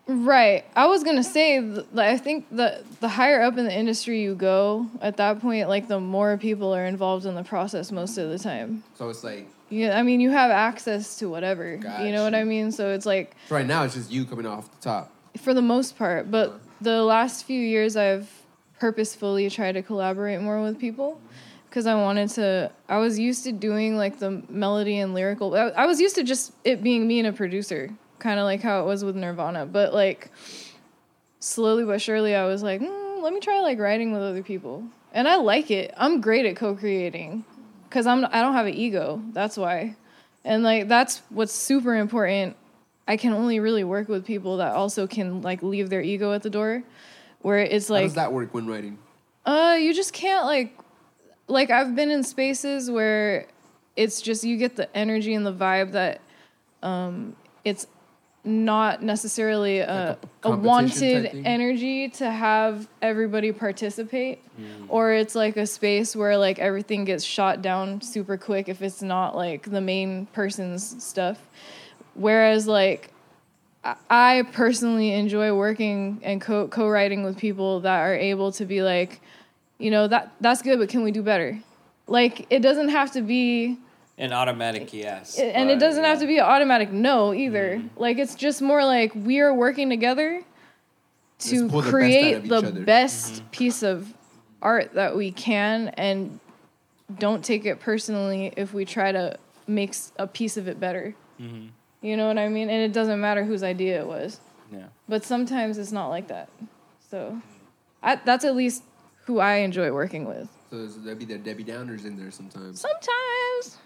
Speaker 2: Right. I was gonna say, I think the the higher up in the industry you go, at that point, like the more people are involved in the process most of the time.
Speaker 3: so it's like
Speaker 2: Yeah, I mean, you have access to whatever. You know what I mean? So it's like
Speaker 3: so right now it's just you coming off the top
Speaker 2: for the most part, but uh-huh. the last few years I've purposefully tried to collaborate more with people mm-hmm. because I wanted to. I was used to doing like the melody and lyrical. I, I was used to just it being me and a producer, kind of like how it was with Nirvana. But like slowly but surely, I was like, mm, let me try like writing with other people, and I like it. I'm great at co-creating because I'm I don't have an ego. That's why, and like that's what's super important. I can only really work with people that also can like leave their ego at the door, where it's like.
Speaker 3: how does that work when writing
Speaker 2: uh, you just can't like, like I've been in spaces where it's just you get the energy and the vibe that, um, it's not necessarily a,
Speaker 3: Like a
Speaker 2: a, wanted energy to have everybody participate, or it's like a space where like everything gets shot down super quick if it's not like the main person's stuff. Whereas like I- personally enjoy working and co co writing with people that are able to be like, you know, that that's good, but can we do better? Like it doesn't have to be
Speaker 1: An automatic yes.
Speaker 2: and it doesn't have to be an automatic no either. Like it's just more like we are working together to
Speaker 3: Let's pull the best out
Speaker 2: create the best piece of art that we can and don't take it personally if we try to make a piece of it better.
Speaker 1: Mm-hmm.
Speaker 2: You know what I mean? And it doesn't matter whose idea it was.
Speaker 1: Yeah.
Speaker 2: But sometimes it's not like that. So I, that's at least who I enjoy working with.
Speaker 3: so there'll be the debbie downers in there sometimes
Speaker 2: Sometimes.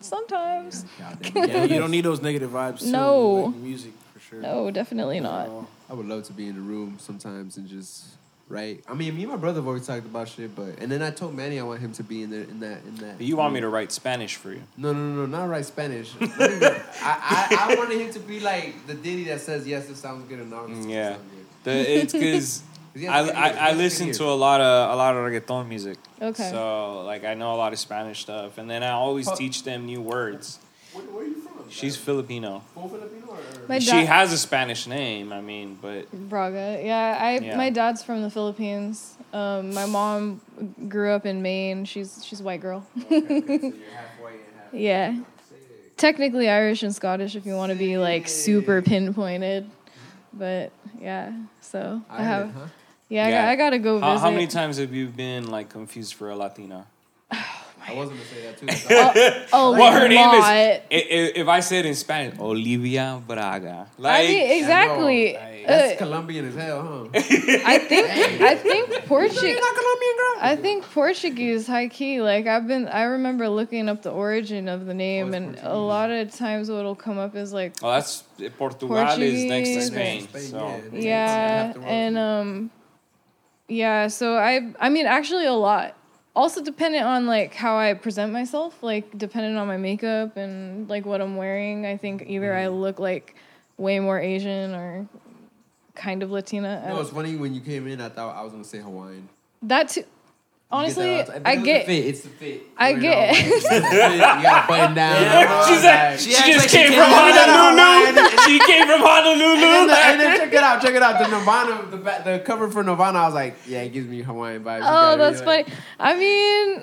Speaker 2: Sometimes.
Speaker 6: Yeah, you don't need those negative vibes. to
Speaker 2: No.
Speaker 6: make music for sure.
Speaker 2: No, definitely not.
Speaker 6: Uh,
Speaker 3: I would love to be in the room sometimes and just right. I mean, me and my brother have always talked about shit, but and then I told Manny I want him to be in there in that in that.
Speaker 1: But you want me to write Spanish for you?
Speaker 3: No, no, no, no, not write Spanish. Not even- I, I, I wanted him to be like the Diddy that says yes, it sounds good, and no, it doesn't
Speaker 1: Yeah.
Speaker 3: good.
Speaker 1: The, it's because
Speaker 3: He
Speaker 1: I, I, I listen to a lot of a lot of reggaeton music.
Speaker 2: Okay.
Speaker 1: So like I know a lot of Spanish stuff, and then I always
Speaker 3: Oh.
Speaker 1: teach them new words.
Speaker 3: Where, where are you from?
Speaker 1: She's Filipino.
Speaker 3: full Filipino or?
Speaker 2: My
Speaker 1: She
Speaker 2: dad,
Speaker 1: has a Spanish name. I mean, but
Speaker 2: Braga. Yeah, I
Speaker 1: Yeah.
Speaker 2: my dad's from the Philippines. Um, my mom grew up in Maine. She's she's a white girl.
Speaker 3: so you're halfway and half.
Speaker 2: Yeah. Technically Irish and Scottish if you want to be like super pinpointed. But yeah, so I have
Speaker 3: Ireland, huh?
Speaker 2: Yeah, I,
Speaker 1: Yeah.
Speaker 2: got, I gotta go
Speaker 1: how,
Speaker 2: visit.
Speaker 1: how many times have you been like confused for a Latina?
Speaker 3: I wasn't gonna say that too. That's
Speaker 2: Oh,
Speaker 1: Well, her name is.
Speaker 2: lot.
Speaker 1: i- i- If I said in Spanish, Olivia Braga. Like,
Speaker 2: I mean, exactly.
Speaker 1: Like,
Speaker 3: That's
Speaker 2: Uh,
Speaker 3: Colombian as hell, huh?
Speaker 2: I think I think Portuguese. I think Portuguese, high key. Like I've been, I remember looking up the origin of the name,
Speaker 3: it's
Speaker 2: and a lot of times what'll come up is like,
Speaker 1: oh, that's Portugal is next to
Speaker 2: Portuguese.
Speaker 1: Spain.
Speaker 3: Spain,
Speaker 1: so.
Speaker 3: yeah.
Speaker 2: Yeah,
Speaker 3: have to roll
Speaker 2: and um, yeah. So I, I mean, actually a lot. Also dependent on like how I present myself, like dependent on my makeup and like what I'm wearing. I think either I
Speaker 3: Mm-hmm.
Speaker 2: look like way more Asian or kind of Latina.
Speaker 3: No, it's funny when you came in. I thought I was gonna say Hawaiian.
Speaker 2: that too. Honestly,
Speaker 3: get that all the time.
Speaker 2: I get.
Speaker 3: It's the fit. It's the fit.
Speaker 2: I
Speaker 3: You
Speaker 2: get-
Speaker 3: like, it's. You gotta button down.
Speaker 1: She said
Speaker 3: Like-
Speaker 1: she,
Speaker 6: acts
Speaker 1: just
Speaker 6: like she
Speaker 1: came
Speaker 6: came
Speaker 1: from Honolulu. she came from
Speaker 3: And
Speaker 1: Honolulu.
Speaker 3: then,
Speaker 1: like-
Speaker 3: and then check it out, check it out. The Nirvana, the the cover for Nirvana, I was like, yeah, it gives me Hawaiian vibes.
Speaker 2: Oh, that's funny.
Speaker 3: like-
Speaker 2: I mean,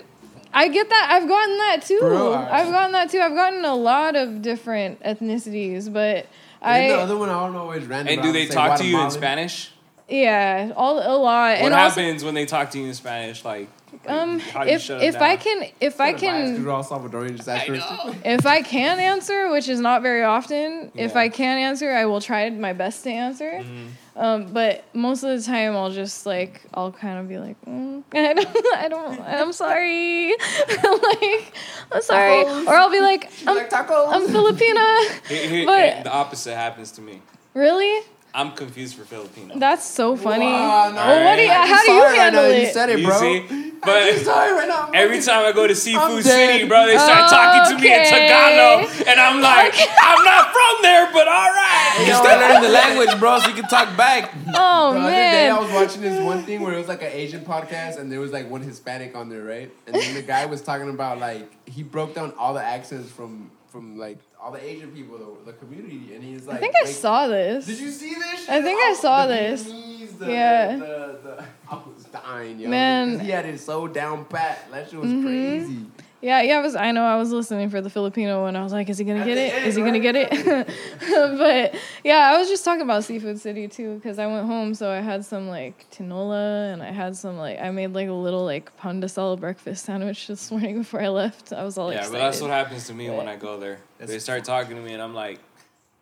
Speaker 2: I get that. I've gotten that too.
Speaker 3: Bro,
Speaker 2: I've gotten that too. I've gotten a lot of different ethnicities, but
Speaker 3: I. The other one I don't know is random.
Speaker 1: and do they talk to you in Spanish?
Speaker 2: Yeah, all a lot.
Speaker 1: What
Speaker 2: and also,
Speaker 1: happens when they talk to you in Spanish? Like,
Speaker 2: um,
Speaker 1: how
Speaker 2: if
Speaker 1: shut 'em
Speaker 2: if I can if I can
Speaker 3: all just ask
Speaker 2: if I can answer, which is not very often, if I can answer, I will try my best to answer.
Speaker 1: Mm-hmm.
Speaker 2: Um, but most of the time, I'll just like I'll kind of be like, mm, I don't, I don't, I'm sorry, like I'm sorry, or I'll be like, I'm,
Speaker 3: like tacos.
Speaker 2: I'm Filipina.
Speaker 1: Here- here-
Speaker 2: But-
Speaker 1: the opposite happens to me.
Speaker 2: Really?
Speaker 1: I'm confused for Filipino.
Speaker 2: That's so funny.
Speaker 3: Wow, no,
Speaker 2: well, what do you,
Speaker 3: I'm
Speaker 2: how do you
Speaker 3: sorry right
Speaker 2: handle
Speaker 3: now.
Speaker 2: it?
Speaker 3: You said it,
Speaker 1: You
Speaker 3: bro.
Speaker 1: see?
Speaker 3: I'm
Speaker 1: But
Speaker 3: sorry right now.
Speaker 1: every time I go to Seafood City, bro, they start talking to me in Tagalog, and I'm like, I'm not from there, but all right.
Speaker 6: You still learn the language, bro, so you can talk back.
Speaker 2: Oh
Speaker 3: The other day I was watching this one thing where it was like an Asian podcast and there was like one Hispanic on there, right? And then the guy was talking about like he broke down all the accents from from like all the Asian people, the, the community, and he's like,
Speaker 2: I think I
Speaker 3: like,
Speaker 2: saw this.
Speaker 3: Did you see this?
Speaker 2: I
Speaker 3: shit?
Speaker 2: think I
Speaker 3: Oh,
Speaker 2: saw
Speaker 3: the
Speaker 2: this.
Speaker 3: Vietnamese, the,
Speaker 2: Yeah.
Speaker 3: The, the, I was dying, yo.
Speaker 2: Man. Mm-hmm.
Speaker 3: he had it so down pat. That shit was crazy.
Speaker 2: Yeah, yeah, I was. I know I was listening for the Filipino one. I was like, is he gonna get
Speaker 3: the
Speaker 2: it?
Speaker 3: end,
Speaker 2: Is he gonna get it? but yeah, I was just talking about Seafood City too because I went home, so I had some like tinola and I had some like I made like a little like pandesal breakfast sandwich this morning before I left. I was all excited.
Speaker 1: Yeah,
Speaker 2: excited.
Speaker 1: but that's what happens to me when I go there. They start talking to me, and I'm like,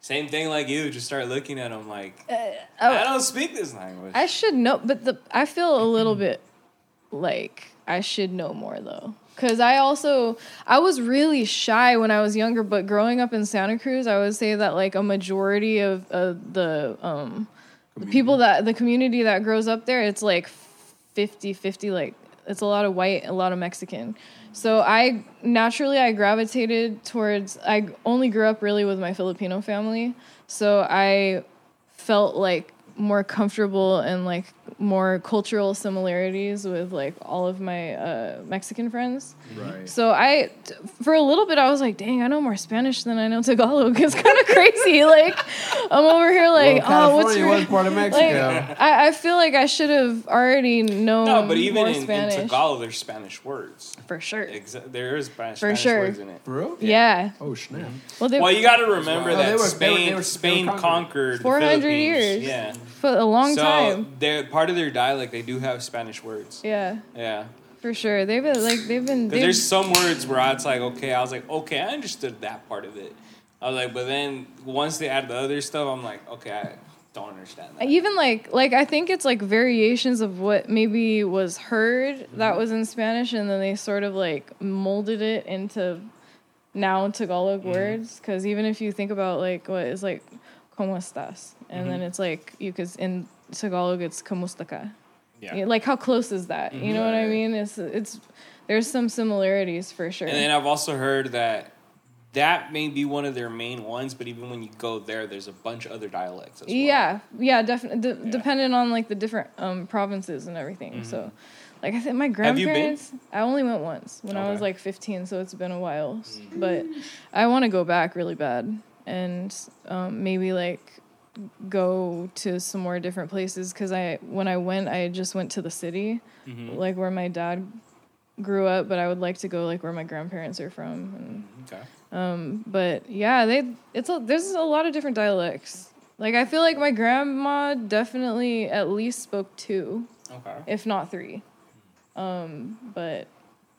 Speaker 1: same thing like you. Just start looking at them like, uh,
Speaker 2: oh,
Speaker 1: I don't speak this language.
Speaker 2: I should know, but the I feel a little bit like I should know more though. Cause I also I was really shy when I was younger, but growing up in Santa Cruz, I would say that like a majority of uh, the um the people that the community that grows up there, it's like 50-50, like it's a lot of white, a lot of Mexican. So I naturally I gravitated towards I only grew up really with my Filipino family. So I felt like more comfortable and like more cultural similarities with like all of my uh, Mexican friends.
Speaker 3: Right.
Speaker 2: So I, t- for a little bit, I was like, dang, I know more Spanish than I know Tagalog. It's kind of crazy. Like I'm over here like,
Speaker 3: well,
Speaker 2: oh, what's
Speaker 3: California
Speaker 2: your
Speaker 3: was part of Mexico.
Speaker 2: like, I, I feel like I should have already known
Speaker 1: no, but even
Speaker 2: more
Speaker 1: in, in
Speaker 2: Spanish
Speaker 1: Tagalog, there's Spanish words.
Speaker 2: for sure.
Speaker 1: Exa- there is Spanish,
Speaker 2: For
Speaker 1: Spanish
Speaker 2: sure.
Speaker 1: words in it.
Speaker 3: For real?
Speaker 2: Yeah.
Speaker 3: Oh snap!
Speaker 2: Well, they
Speaker 1: Well, you got to remember
Speaker 3: Well,
Speaker 1: that
Speaker 3: they they were-
Speaker 1: Spain,
Speaker 3: they were- they were
Speaker 1: Spain
Speaker 3: conquered.
Speaker 1: conquered
Speaker 2: 400
Speaker 1: Philippines.
Speaker 2: years.
Speaker 1: Yeah,
Speaker 2: for a long
Speaker 1: so
Speaker 2: time.
Speaker 1: they're part of their dialect. They do have Spanish words.
Speaker 2: Yeah,
Speaker 1: Yeah,
Speaker 2: for sure. They've been like they've been. They've,
Speaker 1: there's some words where I was like, okay, I was like, okay, I understood that part of it. I was like, but then once they add the other stuff, I'm like, okay, I don't understand that.
Speaker 2: even like like I think it's like variations of what maybe was heard that mm-hmm. was in Spanish, and then they sort of like molded it into now Tagalog mm-hmm. words. Because even if you think about like what is like "cómo estás," and mm-hmm. then it's like you could in Tagalog it's "cómo ka."
Speaker 1: Yeah.
Speaker 2: Like how close is that? You know what I mean? It's it's there's some similarities for sure.
Speaker 1: And then I've also heard that that may be one of their main ones, but even when you go there, there's a bunch of other dialects as well.
Speaker 2: Yeah, yeah, definitely. D-
Speaker 1: Yeah. Mm-hmm.
Speaker 2: Depending on like the different um, provinces and everything. So, like I think my
Speaker 1: Have you been?
Speaker 2: grandparents. I only went once when I was like 15, so it's been a while.
Speaker 1: Mm-hmm.
Speaker 2: But I want to go back really bad and um, maybe like go to some more different places because I when I went, I just went to the city,
Speaker 1: Mhm.
Speaker 2: like where my dad grew up. But I would like to go like where my grandparents are from and
Speaker 1: Okay.
Speaker 2: um, but yeah, they it's a, there's a lot of different dialects. Like I feel like my grandma definitely at least spoke two,
Speaker 1: Okay.
Speaker 2: if not three. Um, but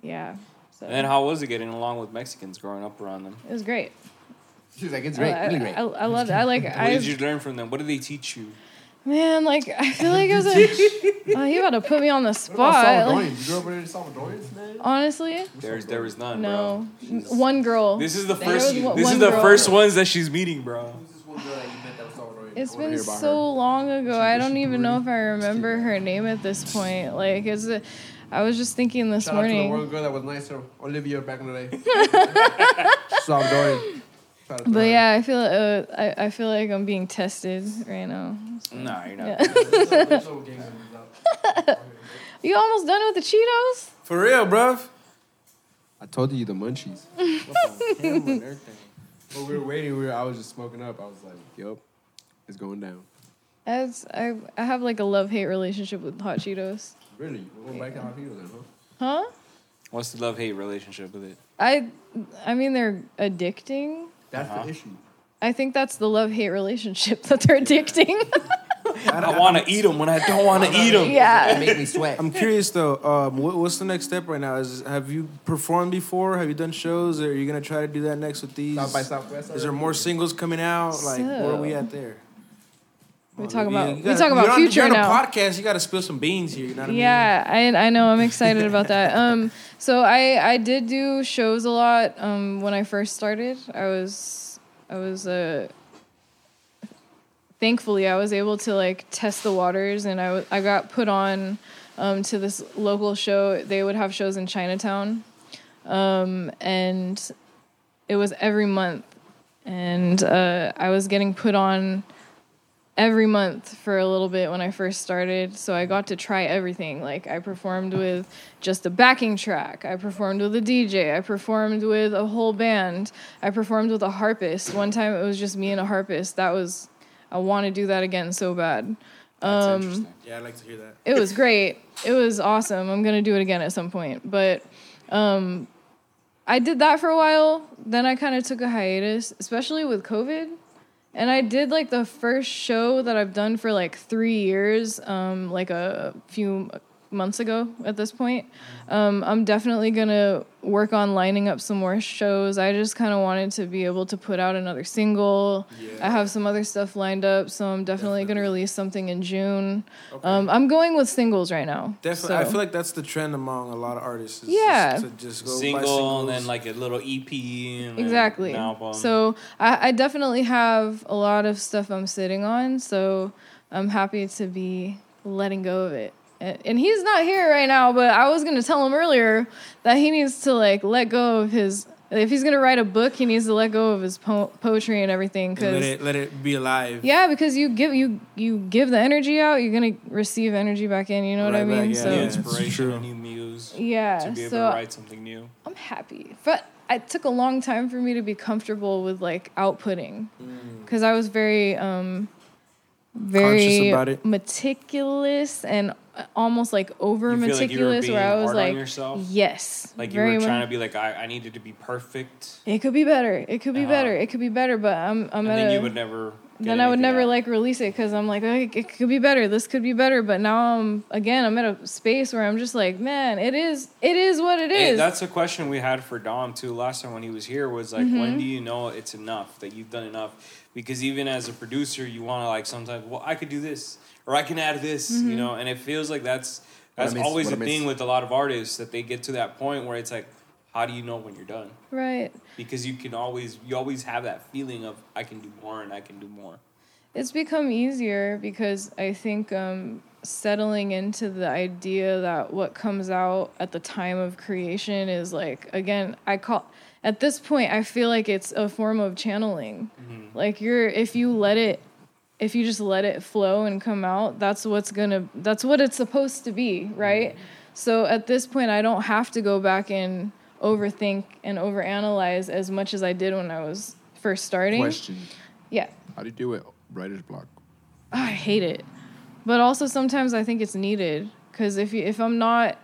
Speaker 2: yeah, so
Speaker 1: And how was it getting along with Mexicans growing up around them?
Speaker 2: it was great.
Speaker 3: She's like, it's great, oh,
Speaker 2: I,
Speaker 3: really great.
Speaker 2: I, I loved it. I like
Speaker 1: What
Speaker 2: I
Speaker 1: did you learn from them? What did they teach you?
Speaker 2: man like I feel like it was a oh, you about to put me on the
Speaker 3: What about
Speaker 2: spot. Like,
Speaker 3: Salvadorians? You grew up with any Salvadorians, man?
Speaker 2: honestly,
Speaker 1: There's there was none,
Speaker 2: no.
Speaker 1: bro.
Speaker 2: One girl.
Speaker 1: This is the first.
Speaker 2: was one-
Speaker 1: This is the
Speaker 2: girl.
Speaker 1: first ones that she's meeting, bro.
Speaker 3: Who's this one girl that met that was Salvadorian?
Speaker 2: It's been so
Speaker 3: her.
Speaker 2: long ago. I don't
Speaker 3: she
Speaker 2: even know if I remember her name at this point. Like, it's a, I was just thinking this
Speaker 3: Shout out to the one girl that was nicer, Olivia, back in the day. Salvadorian. Shout out
Speaker 2: But yeah, I feel uh, I, I feel like I'm being tested right now.
Speaker 1: Nah, you're not.
Speaker 2: Yeah.
Speaker 3: There's no gang members out.
Speaker 2: You almost done with the Cheetos?
Speaker 6: For real, bruv.
Speaker 3: I told you the munchies. What's on camera and everything. When we were waiting, we were, I was just smoking up. I was like, "Yep, it's going down.
Speaker 2: As I I have like a love hate relationship with hot Cheetos.
Speaker 3: Really? We're going back to jalapenos then, huh?
Speaker 2: Huh?
Speaker 1: What's the love hate relationship with it?
Speaker 2: I I mean they're addicting.
Speaker 3: That's
Speaker 1: Uh-huh.
Speaker 3: the issue.
Speaker 2: I think that's the love hate relationship that they're addicting.
Speaker 1: I want to eat them when I don't want to eat them.
Speaker 3: Yeah, It
Speaker 2: yeah.
Speaker 3: made me sweat.
Speaker 6: I'm curious though. Um, what, what's the next step right now? Is have you performed before? Have you done shows? Or are you gonna try to do that next with these?
Speaker 3: South by Southwest.
Speaker 6: Is there more singles coming out? Like where are we at there?
Speaker 2: We talk
Speaker 6: You-
Speaker 2: about we talk about
Speaker 6: you're on,
Speaker 2: future
Speaker 6: you're on
Speaker 2: now.
Speaker 6: a podcast. You got to spill some beans here. You know what I mean?
Speaker 2: Yeah, I I know. I'm excited about that. Um, so I I did do shows a lot. Um, when I first started, I was I was uh. Thankfully, I was able to like test the waters, and I w- I got put on um, to this local show. They would have shows in Chinatown, um, and it was every month, and uh, I was getting put on every month for a little bit when I first started. So I got to try everything. Like I performed with just a backing track. I performed with a DJ. I performed with a whole band. I performed with a harpist. One time it was just me and a harpist. That was I want to do that again so bad.
Speaker 1: That's
Speaker 2: Um,
Speaker 1: interesting.
Speaker 6: Yeah, I'd like to hear that.
Speaker 2: It was great. It was awesome. I'm gonna do it again at some point. But um, I did that for a while. Then I kind of took a hiatus, especially with COVID. And I did like the first show that I've done for like three years, um, like a few months ago at this point. Um, I'm definitely gonna work on lining up some more shows. I just kind of wanted to be able to put out another single. I have some other stuff lined up, so I'm definitely, gonna release something in June. Um, I'm going with singles right now.
Speaker 6: Definitely, I feel like that's the trend among a lot of artists. is
Speaker 2: Yeah.
Speaker 6: just to just go by
Speaker 1: Single and then like a little EP. And
Speaker 2: Exactly.
Speaker 1: An album.
Speaker 2: So I, I definitely have a lot of stuff I'm sitting on. So I'm happy to be letting go of it. And, and he's not here right now, but I was gonna tell him earlier that he needs to like let go of his. If he's gonna write a book, he needs to let go of his po- poetry and everything.
Speaker 6: And let
Speaker 2: Cause
Speaker 6: it let it be alive.
Speaker 2: yeah, because you give you you give the energy out, you're gonna receive energy back in. You know what I
Speaker 6: Right back,
Speaker 2: mean?
Speaker 6: yeah,
Speaker 2: so
Speaker 1: New
Speaker 6: yeah.
Speaker 1: inspiration,
Speaker 6: true.
Speaker 1: a new muse.
Speaker 2: yeah,
Speaker 1: To be able
Speaker 2: so
Speaker 1: to write something new.
Speaker 2: I'm happy. But it took a long time for me to be comfortable with like outputting because I was very um very
Speaker 6: about it.
Speaker 2: meticulous and almost like over
Speaker 1: You feel like you were
Speaker 2: meticulous
Speaker 1: being
Speaker 2: where I was like yes
Speaker 1: Like you were trying to be like, I, I needed to be perfect.
Speaker 2: it could be better it could be
Speaker 1: Uh-huh.
Speaker 2: better it could be better but I'm I'm
Speaker 1: And
Speaker 2: at
Speaker 1: then
Speaker 2: a,
Speaker 1: you would never.
Speaker 2: then I would never
Speaker 1: out.
Speaker 2: like release it because I'm like, it could be better. This could be better. But now I'm again, I'm at a space where I'm just like, man, it is, it is what it
Speaker 1: is
Speaker 2: is.
Speaker 1: that's a question we had for Dom too last time when he was here. Was like,
Speaker 2: Mm-hmm.
Speaker 1: when do you know it's enough that you've done enough? Because even as a producer, you want to like sometimes, well, I could do this or I can add this,
Speaker 2: Mm-hmm.
Speaker 1: you know. And it feels like that's that's always
Speaker 3: a
Speaker 1: a
Speaker 3: I miss.
Speaker 1: thing with a lot of artists that they get to that point where it's like, how do you know when you're done?
Speaker 2: right.
Speaker 1: Because you can always you always have that feeling of I can do more and I can do more.
Speaker 2: It's become easier because I think um, settling into the idea that what comes out at the time of creation is like again I call at this point I feel like it's a form of channeling. Like you're if you let it if you just let it flow and come out, that's what's to that's what it's supposed to be, right? Mm-hmm. So at this point I don't have to go back and overthink and overanalyze as much as I did when I was first starting.
Speaker 3: Question:
Speaker 2: Yeah.
Speaker 3: How do you do it? Writer's block.
Speaker 2: I hate it. But also sometimes I think it's needed cuz if you, if I'm not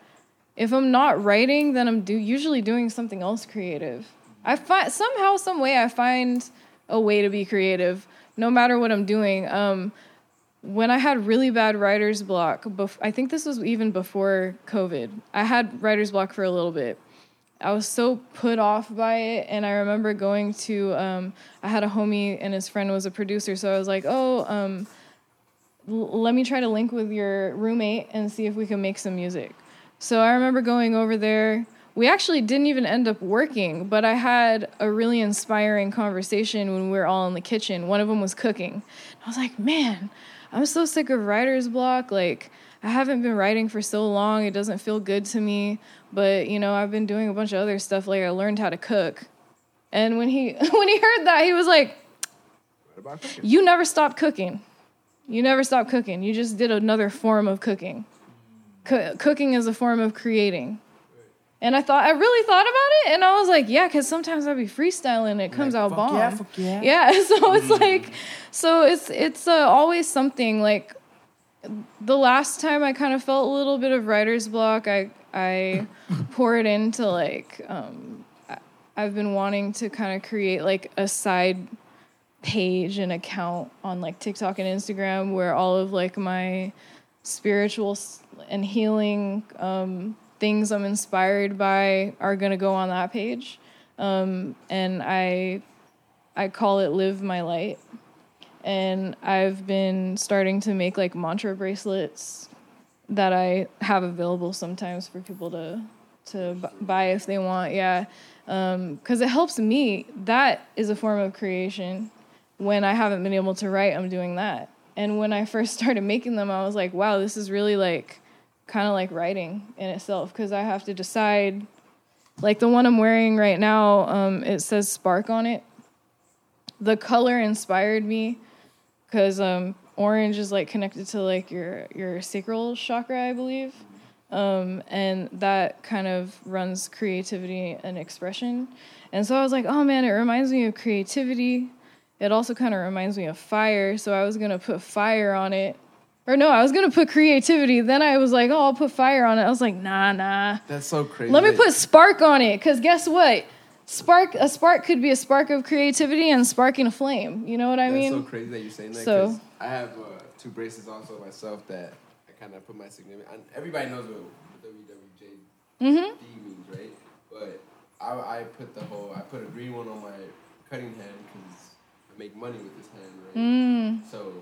Speaker 2: if I'm not writing, then I'm do, usually doing something else creative. I find somehow some way I find a way to be creative no matter what I'm doing. Um when I had really bad writer's block, bef- I think this was even before COVID. I had writer's block for a little bit. I was so put off by it, and I remember going to. Um, I had a homie, and his friend was a producer, so I was like, "Oh, um, l- let me try to link with your roommate and see if we can make some music." So I remember going over there. We actually didn't even end up working, but I had a really inspiring conversation when we were all in the kitchen. One of them was cooking. I was like, "Man, I'm so sick of writer's block. Like, I haven't been writing for so long. It doesn't feel good to me. But you know, I've been doing a bunch of other stuff. Like, I learned how to cook. And when he when he heard that, he was like,
Speaker 3: What about cooking?
Speaker 2: "You never stopped cooking. You never stopped cooking. You just did another form of cooking. Co- cooking is a form of creating." And I thought I really thought about it, and I was like, "Yeah," because sometimes I'd be freestyling, and it comes out bomb.
Speaker 6: yeah, fuck yeah.
Speaker 2: Yeah, so it's like, so it's it's uh, always something. Like the last time I kind of felt a little bit of writer's block, I I poured into like um, I- I've been wanting to kind of create like a side page and account on like TikTok and Instagram where all of like my spiritual and healing um, things I'm inspired by are gonna go on that page, um, and I I call it Live My Light. And I've been starting to make like mantra bracelets that I have available sometimes for people to to bu- buy if they want. Yeah, because it helps me. That is a form of creation. When I haven't been able to write, I'm doing that. And when I first started making them, I was like, wow, this is really like kind of like writing in itself because I have to decide. Like the one I'm wearing right now, um, it says spark on it. The color inspired me because um, orange is like connected to like your your sacral chakra, I believe, um, and that kind of runs creativity and expression. And so I was like, oh man, it reminds me of creativity. It also kind of reminds me of fire. So I was gonna put fire on it, or no, I was gonna put creativity. Then I was like, oh, I'll put fire on it. I was like, nah, nah.
Speaker 3: That's so crazy.
Speaker 2: Let me put spark on it, because guess what? Spark a spark could be a spark of creativity and sparking a flame. You know what I
Speaker 3: That's
Speaker 2: mean?
Speaker 3: so crazy that you're saying that.
Speaker 2: So-
Speaker 3: 'cause I have uh, two braces also myself that I kind of put my significant. and Everybody knows what WWJD
Speaker 2: Mm-hmm.
Speaker 3: means, right? But I, I put the whole. I put a green one on my cutting hand because I make money with this hand, right?
Speaker 2: Mm.
Speaker 3: So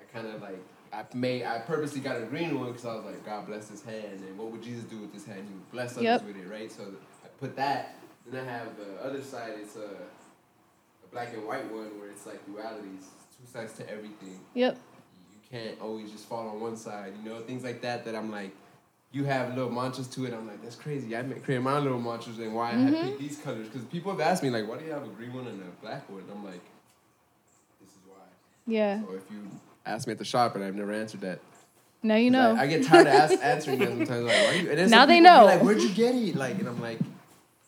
Speaker 3: I kind of like. I made. I purposely got a green one because I was like, God bless this hand, and what would Jesus do with this hand? He would bless others
Speaker 2: Yep.
Speaker 3: with it, right? So I put that. Then I have the other side. It's a, a black and white one where it's like dualities, two sides to everything.
Speaker 2: Yep.
Speaker 3: You can't always just fall on one side, you know, things like that. That I'm like, you have little mantras to it. I'm like, that's crazy. I create my little mantras and why I
Speaker 2: Mm-hmm.
Speaker 3: picked these colors because people have asked me like, why do you have a green one and a black one? I'm like, this is why.
Speaker 2: Yeah.
Speaker 3: So if you ask me at the shop and I've never answered that,
Speaker 2: Now you know.
Speaker 3: I, I get tired of ask, answering that sometimes. Like, why you? And
Speaker 2: Now they know.
Speaker 3: Like, where'd you get it? Like, and I'm like,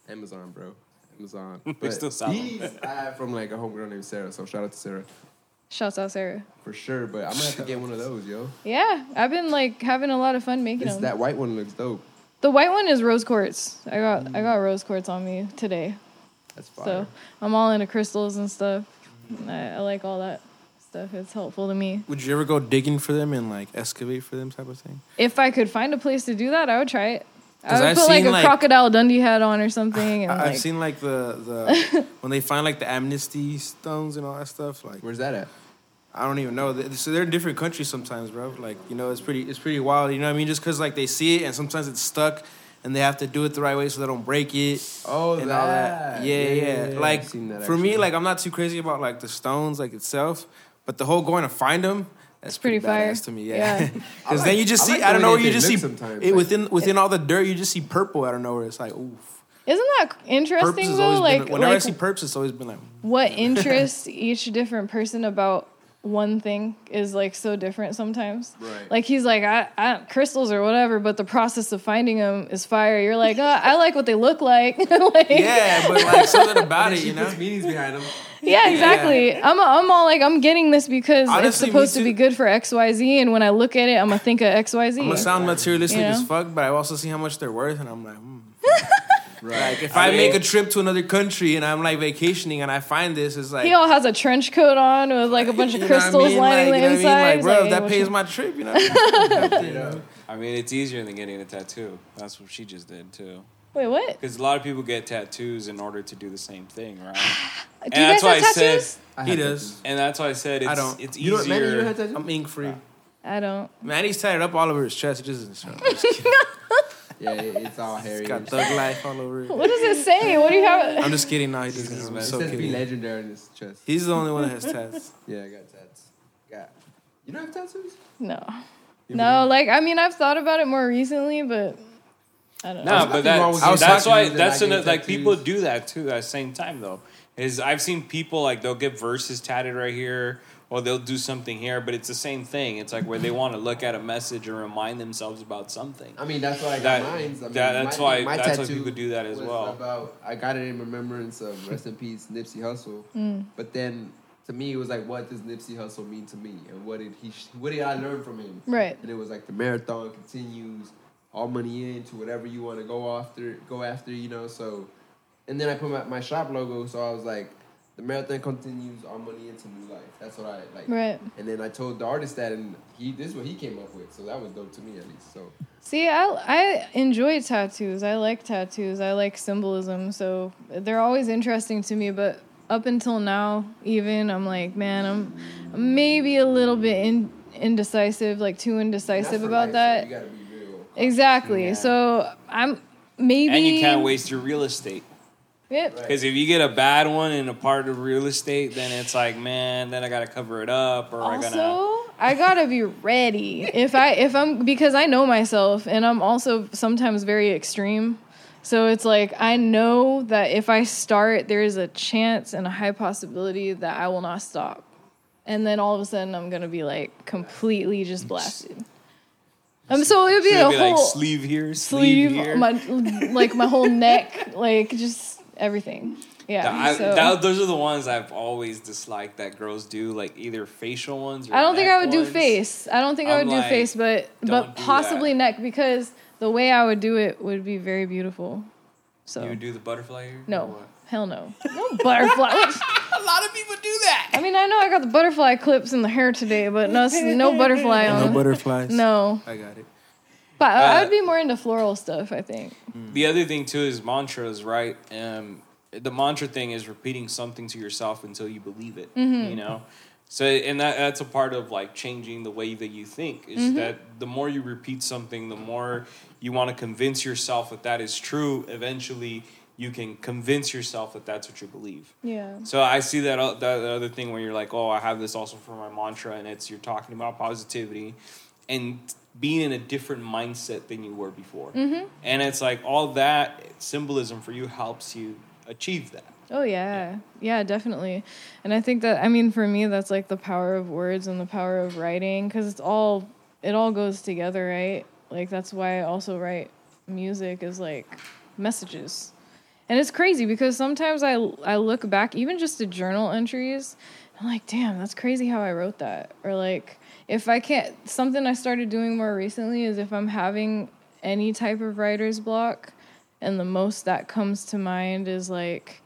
Speaker 3: Amazon, bro. Amazon. But
Speaker 1: still sell 'em.
Speaker 3: these I have from like a homegirl named Sarah. So shout out to Sarah
Speaker 2: Shouts out Sarah.
Speaker 3: for sure. But I'm gonna have to get one of those, yo.
Speaker 2: Yeah, I've been like having a lot of fun making
Speaker 3: This,
Speaker 2: them.
Speaker 3: that white one looks dope.
Speaker 2: The white one is rose quartz. I got I mm. got rose quartz on me today,
Speaker 3: That's fire.
Speaker 2: so I'm all into crystals and stuff. I, I like all that stuff. It's helpful to me.
Speaker 6: Would you ever go digging for them and like excavate for them type of thing?
Speaker 2: If I could find a place to do that, I would try it. I would
Speaker 6: I've
Speaker 2: put like a
Speaker 6: like-
Speaker 2: crocodile Dundee hat on or something, and
Speaker 6: I,
Speaker 2: like
Speaker 6: I've seen like the the when they find like the amethyst stones and all that stuff. Like
Speaker 3: Where's that at?
Speaker 6: I don't even know. So they're in different countries sometimes, bro. Like you know, it's pretty it's pretty wild. You know what I mean? Just because like they see it and sometimes it's stuck and they have to do it the right way so they don't break it.
Speaker 3: Oh,
Speaker 6: and all that. Yeah, yeah. Like
Speaker 3: I've seen that,
Speaker 6: for me, like I'm not too crazy about like the stones like itself, but the whole going to find them, That's
Speaker 2: pretty
Speaker 6: pretty,
Speaker 2: fire.
Speaker 6: to me. Yeah,
Speaker 2: Yeah.
Speaker 6: because then you just
Speaker 3: I
Speaker 6: see
Speaker 3: like
Speaker 6: out
Speaker 3: the
Speaker 6: of
Speaker 3: way
Speaker 6: nowhere you just see
Speaker 3: sometimes,
Speaker 6: it,
Speaker 3: like-
Speaker 6: within within all the dirt you just see purple out of nowhere. It's like oof.
Speaker 2: Isn't that interesting
Speaker 6: has
Speaker 2: though? Like,
Speaker 6: been, whenever
Speaker 2: like
Speaker 6: I see perps, it's always been like
Speaker 2: what interests each different person about one thing is like so different sometimes.
Speaker 3: Right.
Speaker 2: Like he's like, I, I crystals or whatever, but the process of finding them is fire. You're like, oh, I like what they look like. like
Speaker 6: yeah, but like something about it,
Speaker 3: she
Speaker 6: you know.
Speaker 3: puts meanings behind them.
Speaker 2: Yeah, exactly. I'm, I'm all like, I'm getting this because it's
Speaker 6: Honestly, me
Speaker 2: supposed to be good for X, Y, Z, and when I look at it, I'm gonna think of X, Y, Z.
Speaker 6: I'm gonna sound materialistic
Speaker 2: You know?
Speaker 6: as fuck, but I also see how much they're worth, and I'm like, hmm.
Speaker 3: Right.
Speaker 6: like if
Speaker 1: I
Speaker 6: I,
Speaker 1: mean-
Speaker 6: make a trip to another country and I'm like vacationing and I find this, it's like
Speaker 2: He all has a trench coat on with like a bunch of
Speaker 6: you I
Speaker 2: crystals
Speaker 6: mean?
Speaker 2: lining
Speaker 6: Like,
Speaker 2: the
Speaker 6: you I
Speaker 2: inside.
Speaker 6: mean? Like, bro,
Speaker 2: It's
Speaker 6: that
Speaker 2: what
Speaker 6: pays my trip, you know.
Speaker 3: You know?
Speaker 1: I mean, it's easier than getting a tattoo. That's what she just did too.
Speaker 2: Wait, what?
Speaker 1: Because a lot of people get tattoos in order to do the same thing, right?
Speaker 2: Do
Speaker 1: And
Speaker 2: you guys
Speaker 1: that's why
Speaker 2: have
Speaker 1: I said-
Speaker 2: tattoos?
Speaker 3: I
Speaker 6: He does.
Speaker 3: tattoos.
Speaker 1: And that's why I said it's
Speaker 6: I don't.
Speaker 1: it's
Speaker 3: You don't, Manny, you don't
Speaker 1: easier.
Speaker 3: have tattoos?
Speaker 6: I'm ink free.
Speaker 2: I don't.
Speaker 6: Man, he's tatted up all over his chest. It just isn't strong. Kidding.
Speaker 3: Yeah, it's all hairy.
Speaker 6: He's got thug life all over it.
Speaker 2: What does it say? What do you have?
Speaker 6: I'm just kidding. No, he
Speaker 1: is
Speaker 6: doesn't. I'm so
Speaker 3: says be
Speaker 6: kidding.
Speaker 3: legendary in his chest.
Speaker 6: He's the only one that has tats.
Speaker 3: Yeah, I got tats. Got. You don't have tattoos?
Speaker 2: No.
Speaker 3: You
Speaker 2: No, like I mean, I've thought about it more recently, but I don't know.
Speaker 1: No, but
Speaker 3: nothing wrong
Speaker 1: that,
Speaker 3: with
Speaker 1: that's why that's
Speaker 3: not
Speaker 1: another, like people do that too at the same time though. Is I've seen people like they'll get verses tatted right here or they'll do something here, but it's the same thing. It's like where they want to look at a message and remind themselves about something.
Speaker 3: I mean, that's why I got
Speaker 1: That-
Speaker 3: mine. I mean,
Speaker 1: that- that's
Speaker 3: my,
Speaker 1: why-
Speaker 3: my
Speaker 1: that's why people do that as well.
Speaker 3: About I got it in remembrance of rest in peace Nipsey Hussle.
Speaker 2: Mm.
Speaker 3: But then to me, it was like, what does Nipsey Hussle mean to me, and what did he? What did I learn from him?
Speaker 2: Right.
Speaker 3: And it was like the marathon continues, all money into whatever you want to go after, go after, you know. So, and then I put my, my shop logo, so I was like, the marathon continues, all money into new life. That's what I like.
Speaker 2: Right.
Speaker 3: And then I told the artist that, and he this is what he came up with. So that was dope to me at least. So
Speaker 2: See, I I enjoy tattoos. I like tattoos. I like symbolism. So they're always interesting to me. But up until now, even I'm like, man, I'm maybe a little bit in, indecisive, like too indecisive about
Speaker 3: life,
Speaker 2: that.
Speaker 3: So
Speaker 2: Exactly.
Speaker 1: Yeah.
Speaker 2: So I'm maybe.
Speaker 1: And you can't waste your real estate.
Speaker 2: Yep.
Speaker 1: Because if you get a bad one in a part of real estate, then it's like, man, then I gotta cover it up, or I gotta.
Speaker 2: Also, I gotta be ready if I if I'm because I know myself and I'm also sometimes very extreme. So it's like I know that if I start, there is a chance and a high possibility that I will not stop, and then all of a sudden I'm gonna be like completely just blasted. Um, so it would be a
Speaker 1: be
Speaker 2: whole
Speaker 1: like sleeve here, sleeve,
Speaker 2: sleeve,
Speaker 1: here.
Speaker 2: my like my whole neck, like just everything. Yeah.
Speaker 1: I,
Speaker 2: so.
Speaker 1: that, those are the ones I've always disliked that girls do, like either facial ones. Or
Speaker 2: I don't think I would do face. I don't think I
Speaker 1: I'm
Speaker 2: would
Speaker 1: like,
Speaker 2: do face, but but possibly
Speaker 1: that.
Speaker 2: neck because the way I would do it would be very beautiful. So
Speaker 1: You would do the butterfly here?
Speaker 2: no? Hell no, no butterfly.
Speaker 1: A lot of people do that.
Speaker 2: I mean, I know I got the butterfly clips in the hair today, but no, no butterfly on.
Speaker 6: No butterflies.
Speaker 2: No,
Speaker 6: I got it.
Speaker 2: but I-
Speaker 1: Uh,
Speaker 2: I'd be more into floral stuff. I think.
Speaker 1: The other thing too is mantras, right? Um, the mantra thing is repeating something to yourself until you believe it.
Speaker 2: Mm-hmm.
Speaker 1: You know, so and that that's a part of like changing the way that you think. Is
Speaker 2: Mm-hmm.
Speaker 1: that the more you repeat something, the more you want to convince yourself that that is true. Eventually, you can convince yourself that that's what you believe.
Speaker 2: Yeah.
Speaker 1: So I see that that other thing where you're like, oh, I have this also for my mantra, and it's you're talking about positivity and being in a different mindset than you were before.
Speaker 2: Mm-hmm.
Speaker 1: And it's like all that symbolism for you helps you achieve that.
Speaker 2: Oh yeah. yeah, definitely. And I think that I mean for me that's like the power of words and the power of writing because it's all it all goes together, right? Like that's why I also write music is like messages. And it's crazy because sometimes I I look back even just to journal entries, I'm like, damn, that's crazy how I wrote that. Or like if I can't something I started doing more recently is if I'm having any type of writer's block and the most that comes to mind is like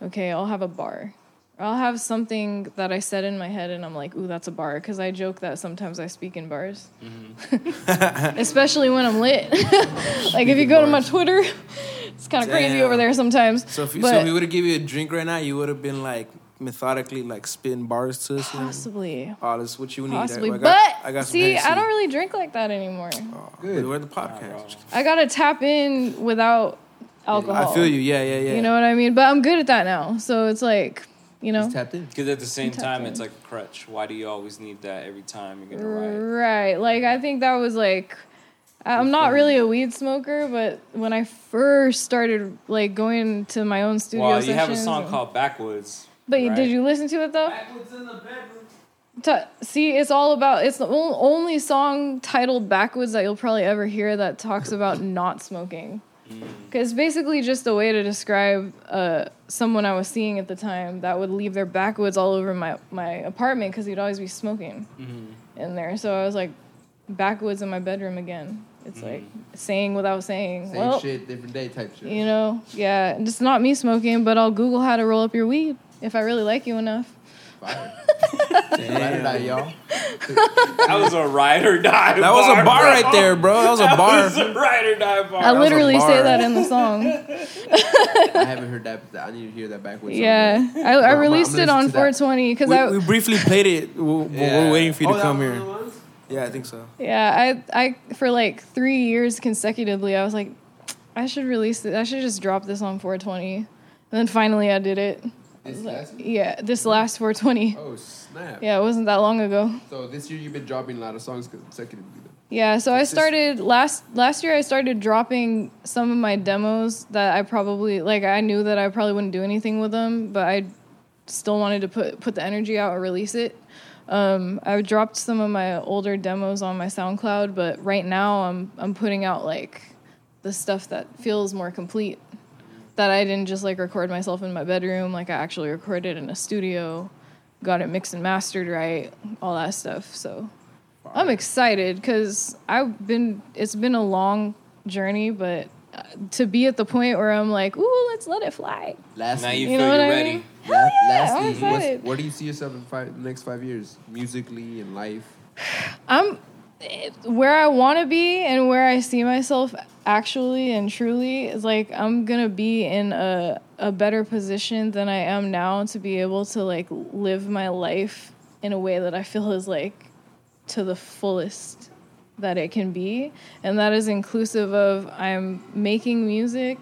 Speaker 2: okay, I'll have a bar. Or I'll have something that I said in my head and I'm like, ooh, that's a bar. Because I joke that sometimes I speak in bars. Mm-hmm. Especially when I'm lit. like if you go to my Twitter, it's kind of crazy over there sometimes.
Speaker 6: So if, you,
Speaker 2: but
Speaker 6: so if we would have give you a drink right now, you would have been like methodically like spitting bars to us.
Speaker 2: possibly.
Speaker 6: Oh, that's what you need.
Speaker 2: Possibly.
Speaker 6: I, I
Speaker 2: but
Speaker 6: got, I got
Speaker 2: see, I don't really drink like that anymore.
Speaker 6: Oh,
Speaker 3: Good.
Speaker 6: We're the podcast.
Speaker 2: I gotta tap in without alcohol.
Speaker 6: I feel you. Yeah, yeah, yeah.
Speaker 2: You know what I mean? But I'm good at that now. So it's like You know,
Speaker 3: Just tapped in.
Speaker 1: Because at the same time,
Speaker 2: in.
Speaker 1: it's like a crutch. Why do you always need that every time you're gonna write?
Speaker 2: right? Like I think that was like. I'm not really a weed smoker, but when I first started like going to my own studio
Speaker 1: Well, you have a song
Speaker 2: and-
Speaker 1: called Backwoods.
Speaker 2: But
Speaker 1: right?
Speaker 2: did you listen to it though?
Speaker 4: Backwards in the bedroom.
Speaker 2: To, see, it's all about. It's the only song titled "Backwoods" that you'll probably ever hear that talks about not smoking. Mm. Because basically just a way to describe uh, someone I was seeing at the time that would leave their backwoods all over my my apartment because he'd always be smoking mm-hmm. in there. So I was like, backwoods in my bedroom again. It's mm. like saying without saying.
Speaker 3: Same
Speaker 2: well,
Speaker 3: shit, different day type shit.
Speaker 2: you know, yeah, it's not me smoking, but I'll Google how to roll up your weed if I really like you enough.
Speaker 3: Fire. Ride or die, y'all.
Speaker 1: That was a ride or die.
Speaker 6: That was a bar
Speaker 1: bro.
Speaker 6: right there, bro. That was a
Speaker 1: That
Speaker 6: bar.
Speaker 1: was a ride or die bar.
Speaker 2: I
Speaker 6: was a
Speaker 2: literally say
Speaker 6: bar.
Speaker 2: that in the song.
Speaker 3: I haven't heard that. I need to hear that backwards.
Speaker 2: Yeah, I, I
Speaker 3: I'm- I'm
Speaker 2: released it
Speaker 3: listening
Speaker 2: on
Speaker 3: that.
Speaker 2: 420 because
Speaker 6: We,
Speaker 2: I
Speaker 6: we briefly played it. We're,
Speaker 1: Yeah.
Speaker 6: we're waiting for you
Speaker 4: Oh,
Speaker 6: to come here.
Speaker 4: one of the ones?
Speaker 6: Yeah, I think so.
Speaker 2: yeah I I for like three years consecutively I was like I should release it. I should just drop this on 420, and then finally I did it.
Speaker 3: This last?
Speaker 2: Yeah, this last 420.
Speaker 3: Oh snap!
Speaker 2: Yeah, it wasn't that long ago.
Speaker 3: So this year you've been dropping a lot of songs consecutively. Then.
Speaker 2: Yeah, so I started last last year. I started dropping some of my demos that I probably like. I knew that I probably wouldn't do anything with them, but I still wanted to put put the energy out or release it. Um, I dropped some of my older demos on my SoundCloud, but right now I'm I'm putting out like the stuff that feels more complete. That I didn't just like record myself in my bedroom. Like I actually recorded in a studio, got it mixed and mastered right, all that stuff. So I'm excited because I've been. It's been a long journey, but uh, to be at the point where I'm like, "Ooh, let's let it fly."
Speaker 3: Lastly,
Speaker 1: Now you,
Speaker 2: You
Speaker 1: feel
Speaker 2: know what
Speaker 1: you're
Speaker 2: I
Speaker 1: ready.
Speaker 2: mean?
Speaker 3: la-
Speaker 2: yeah, I'm excited.
Speaker 3: where do you see yourself in five, the next five years, musically and life?
Speaker 2: I'm where I want to be and where I see myself actually and truly is like I'm gonna be in a a better position than I am now to be able to like live my life in a way that I feel is like to the fullest that it can be. And that is inclusive of I'm making music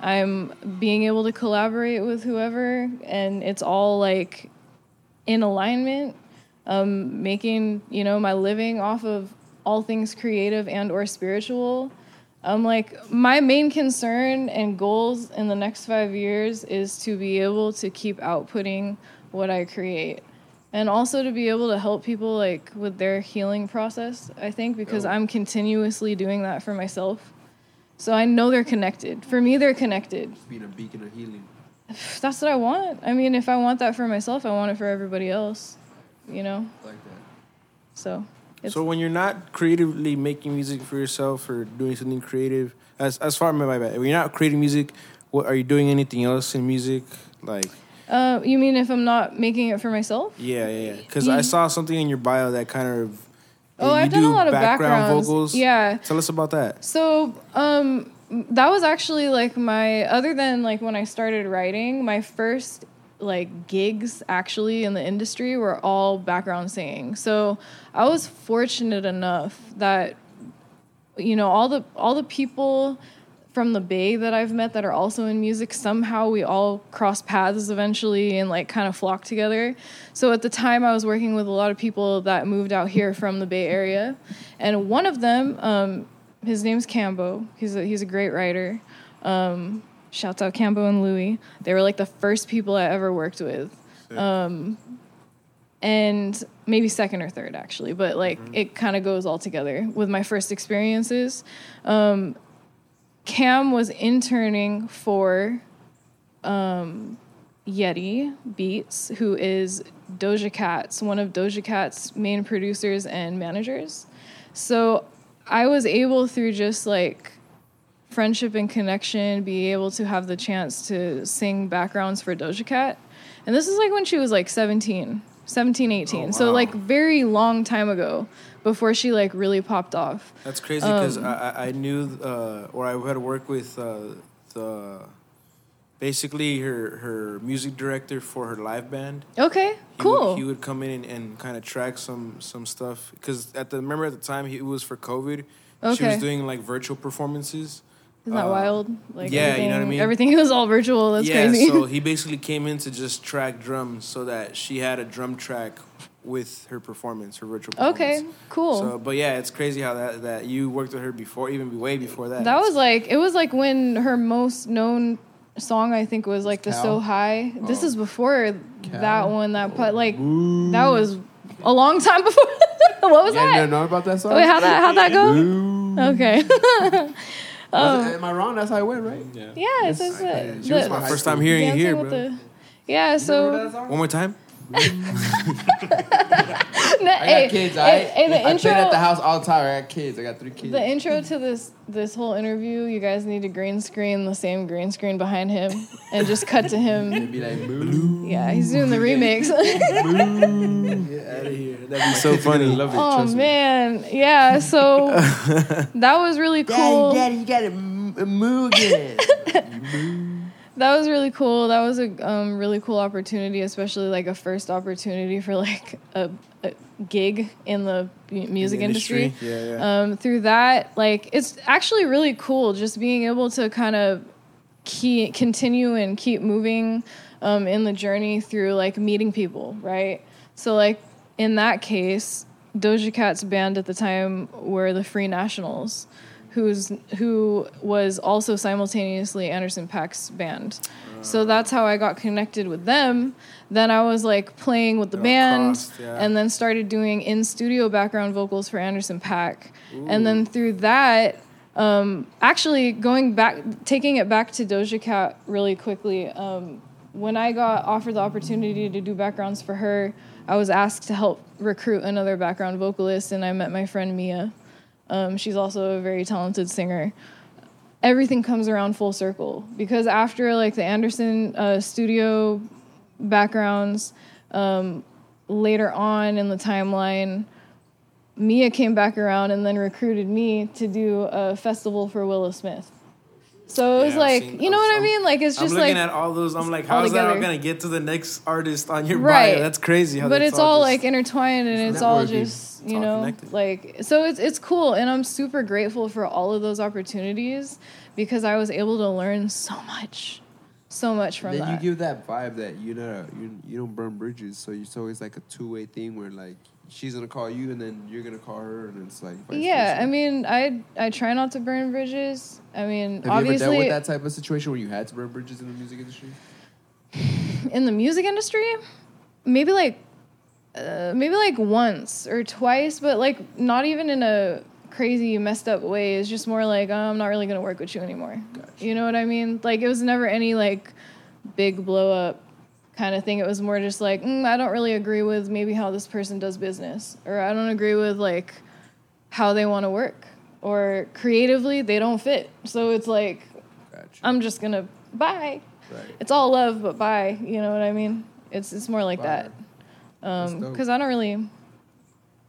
Speaker 2: I'm being able to collaborate with whoever and it's all like in alignment. Um, making you know my living off of all things creative and or spiritual. Um, like my main concern and goals in the next five years is to be able to keep outputting what i create. And also to be able to help people like with their healing process i think because
Speaker 3: Dope.
Speaker 2: i'm continuously doing that for myself. So i know they're connected. For me they're connected.
Speaker 3: Being a beacon of healing.
Speaker 2: that's what i want. I mean if i want that for myself i want it for everybody else you know?
Speaker 3: Like that.
Speaker 2: so it's
Speaker 6: So when you're not creatively making music for yourself or doing something creative, as as far as my bad, when you're not creating music, what are you doing anything else in music? Like
Speaker 2: Uh, you mean if I'm not making it for myself?
Speaker 6: yeah, yeah, yeah. Because I saw something in your bio that kind of
Speaker 2: Oh,
Speaker 6: you
Speaker 2: I've done
Speaker 6: do
Speaker 2: a lot of backgrounds.
Speaker 6: vocals.
Speaker 2: Yeah.
Speaker 6: Tell us about that.
Speaker 2: So, um, that was actually like my other than like when I started writing, my first like gigs actually in the industry were all background singing. So I was fortunate enough that you know all the all the people from the bay that I've met that are also in music somehow we all cross paths eventually and like kind of flock together. So at the time I was working with a lot of people that moved out here from the Bay Area, and one of them, um, his name's Cambo. He's a, he's a great writer. Um, shouts out Cambo and Louie. They were like the first people I ever worked with. Um, and maybe second or third actually, but like it kind of goes all together with my first experiences. Um, Cam was interning for um, Yeti Beats, who is Doja Cat's one of Doja Cat's main producers and managers. So I was able through just like friendship and connection be able to have the chance to sing backgrounds for Doja Cat. And this is like when she was like 17, 17, 18. So like very long time ago before she like really popped off.
Speaker 6: That's crazy because
Speaker 2: Um,
Speaker 6: I, I knew uh, or I had worked with uh, the basically her her music director for her live band.
Speaker 2: Okay,
Speaker 6: He
Speaker 2: cool.
Speaker 6: Would, he would come in and, and kind of track some some stuff because at the remember at the time he, it was for COVID. She was doing like virtual performances,
Speaker 2: Isn't that
Speaker 6: Uh,
Speaker 2: wild? Like
Speaker 6: yeah, you know
Speaker 2: everything,
Speaker 6: what I mean?
Speaker 2: Everything was all virtual. That's
Speaker 6: yeah,
Speaker 2: crazy.
Speaker 6: so he basically came in to just track drums so that she had a drum track with her performance, her virtual performance.
Speaker 2: okay, cool.
Speaker 6: So, but yeah, it's crazy how that that you worked with her before, even way before that.
Speaker 2: That was like it was like when her most known song I think was like the
Speaker 3: Cal?
Speaker 2: So High. This
Speaker 3: Oh.
Speaker 2: is before
Speaker 3: Cal?
Speaker 2: that one. That put like that was a long time before. what was
Speaker 3: You guys
Speaker 2: that?
Speaker 3: didn't know about that song?
Speaker 2: Wait, how that how that go?
Speaker 3: Boo.
Speaker 2: Okay.
Speaker 3: Was oh. Am I wrong? That's how it went, right?
Speaker 1: Yeah.
Speaker 2: yeah, it's just
Speaker 3: okay.
Speaker 2: the,
Speaker 3: was
Speaker 2: the
Speaker 3: my
Speaker 6: first time hearing it here, bro.
Speaker 2: the- yeah,
Speaker 3: Remember
Speaker 2: so
Speaker 3: that?
Speaker 6: One more time.
Speaker 3: I
Speaker 2: hey,
Speaker 3: got kids.
Speaker 2: hey,
Speaker 3: I,
Speaker 2: hey, the
Speaker 3: I
Speaker 2: intro
Speaker 3: at the house all the time. I got kids. I got three kids.
Speaker 2: The intro to this this whole interview, you guys need to green screen the same green screen behind him and just cut to him.
Speaker 3: Be like, boo.
Speaker 2: Yeah, he's doing the remix.
Speaker 6: Get out of here. That'd be so funny.
Speaker 3: Love it.
Speaker 2: oh
Speaker 3: trust me.
Speaker 2: man, yeah. So that was really cool.
Speaker 3: you gotta move again.
Speaker 2: That was really cool. That was a um, really cool opportunity, especially like a first opportunity for like a, a gig in the mu- music industry.
Speaker 6: Yeah, yeah.
Speaker 2: um, through that like it's actually really cool just being able to kind of key, continue and keep moving um, in the journey through like meeting people right so like in that case doja cat's band at the time were the free nationals who's who was also simultaneously Anderson .Paak's band so that's how i got connected with them then i was like playing with the band
Speaker 6: crossed, yeah.
Speaker 2: and then started doing in studio background vocals for Anderson .Paak. And then through that, um, actually going back, taking it back to Doja Cat really quickly. Um, when I got offered the opportunity to do backgrounds for her, I was asked to help recruit another background vocalist, and I met my friend Mia. Um, she's also a very talented singer. Everything comes around full circle because after like the Anderson uh, studio backgrounds, um, later on in the timeline, Mia came back around and then recruited me to do a festival for Willow Smith. So it was
Speaker 6: Yeah,
Speaker 2: like,
Speaker 6: seen-
Speaker 2: you know what I mean? Like it's just
Speaker 6: I'm
Speaker 2: just
Speaker 6: looking
Speaker 2: like,
Speaker 6: at all those. I'm like,
Speaker 2: all
Speaker 6: how's that all
Speaker 2: together.
Speaker 6: gonna get to the next artist on your
Speaker 2: Right.
Speaker 6: bio? That's crazy. How
Speaker 2: but
Speaker 6: that's
Speaker 2: it's all
Speaker 6: just-
Speaker 2: like intertwined and it's all just
Speaker 6: It's
Speaker 2: you
Speaker 6: all
Speaker 2: know
Speaker 6: connected.
Speaker 2: like so it's it's cool and I'm super grateful for all of those opportunities because I was able to learn so much, so much from
Speaker 3: Then
Speaker 2: that.
Speaker 3: you give that vibe that you know you you don't burn bridges, so it's always like a two way thing where like she's gonna call you and then you're gonna call her and it's like
Speaker 2: yeah. I mean, I I try not to burn bridges. I mean,
Speaker 3: Have you ever dealt with that type of situation where you had to burn bridges in the music industry?
Speaker 2: in the music industry, maybe like uh, maybe like once or twice, but like not even in a crazy messed up way. It's just more like oh, I'm not really gonna work with you anymore. You know what I mean? Like it was never any like big blow up kind of thing. It was more just like mm, I don't really agree with maybe how this person does business, or I don't agree with like how they want to work, or creatively they don't fit. So it's like
Speaker 3: Gotcha.
Speaker 2: I'm just gonna bye
Speaker 3: right.
Speaker 2: it's all love but bye you know what i mean it's it's more like
Speaker 3: Bye.
Speaker 2: that um because i don't really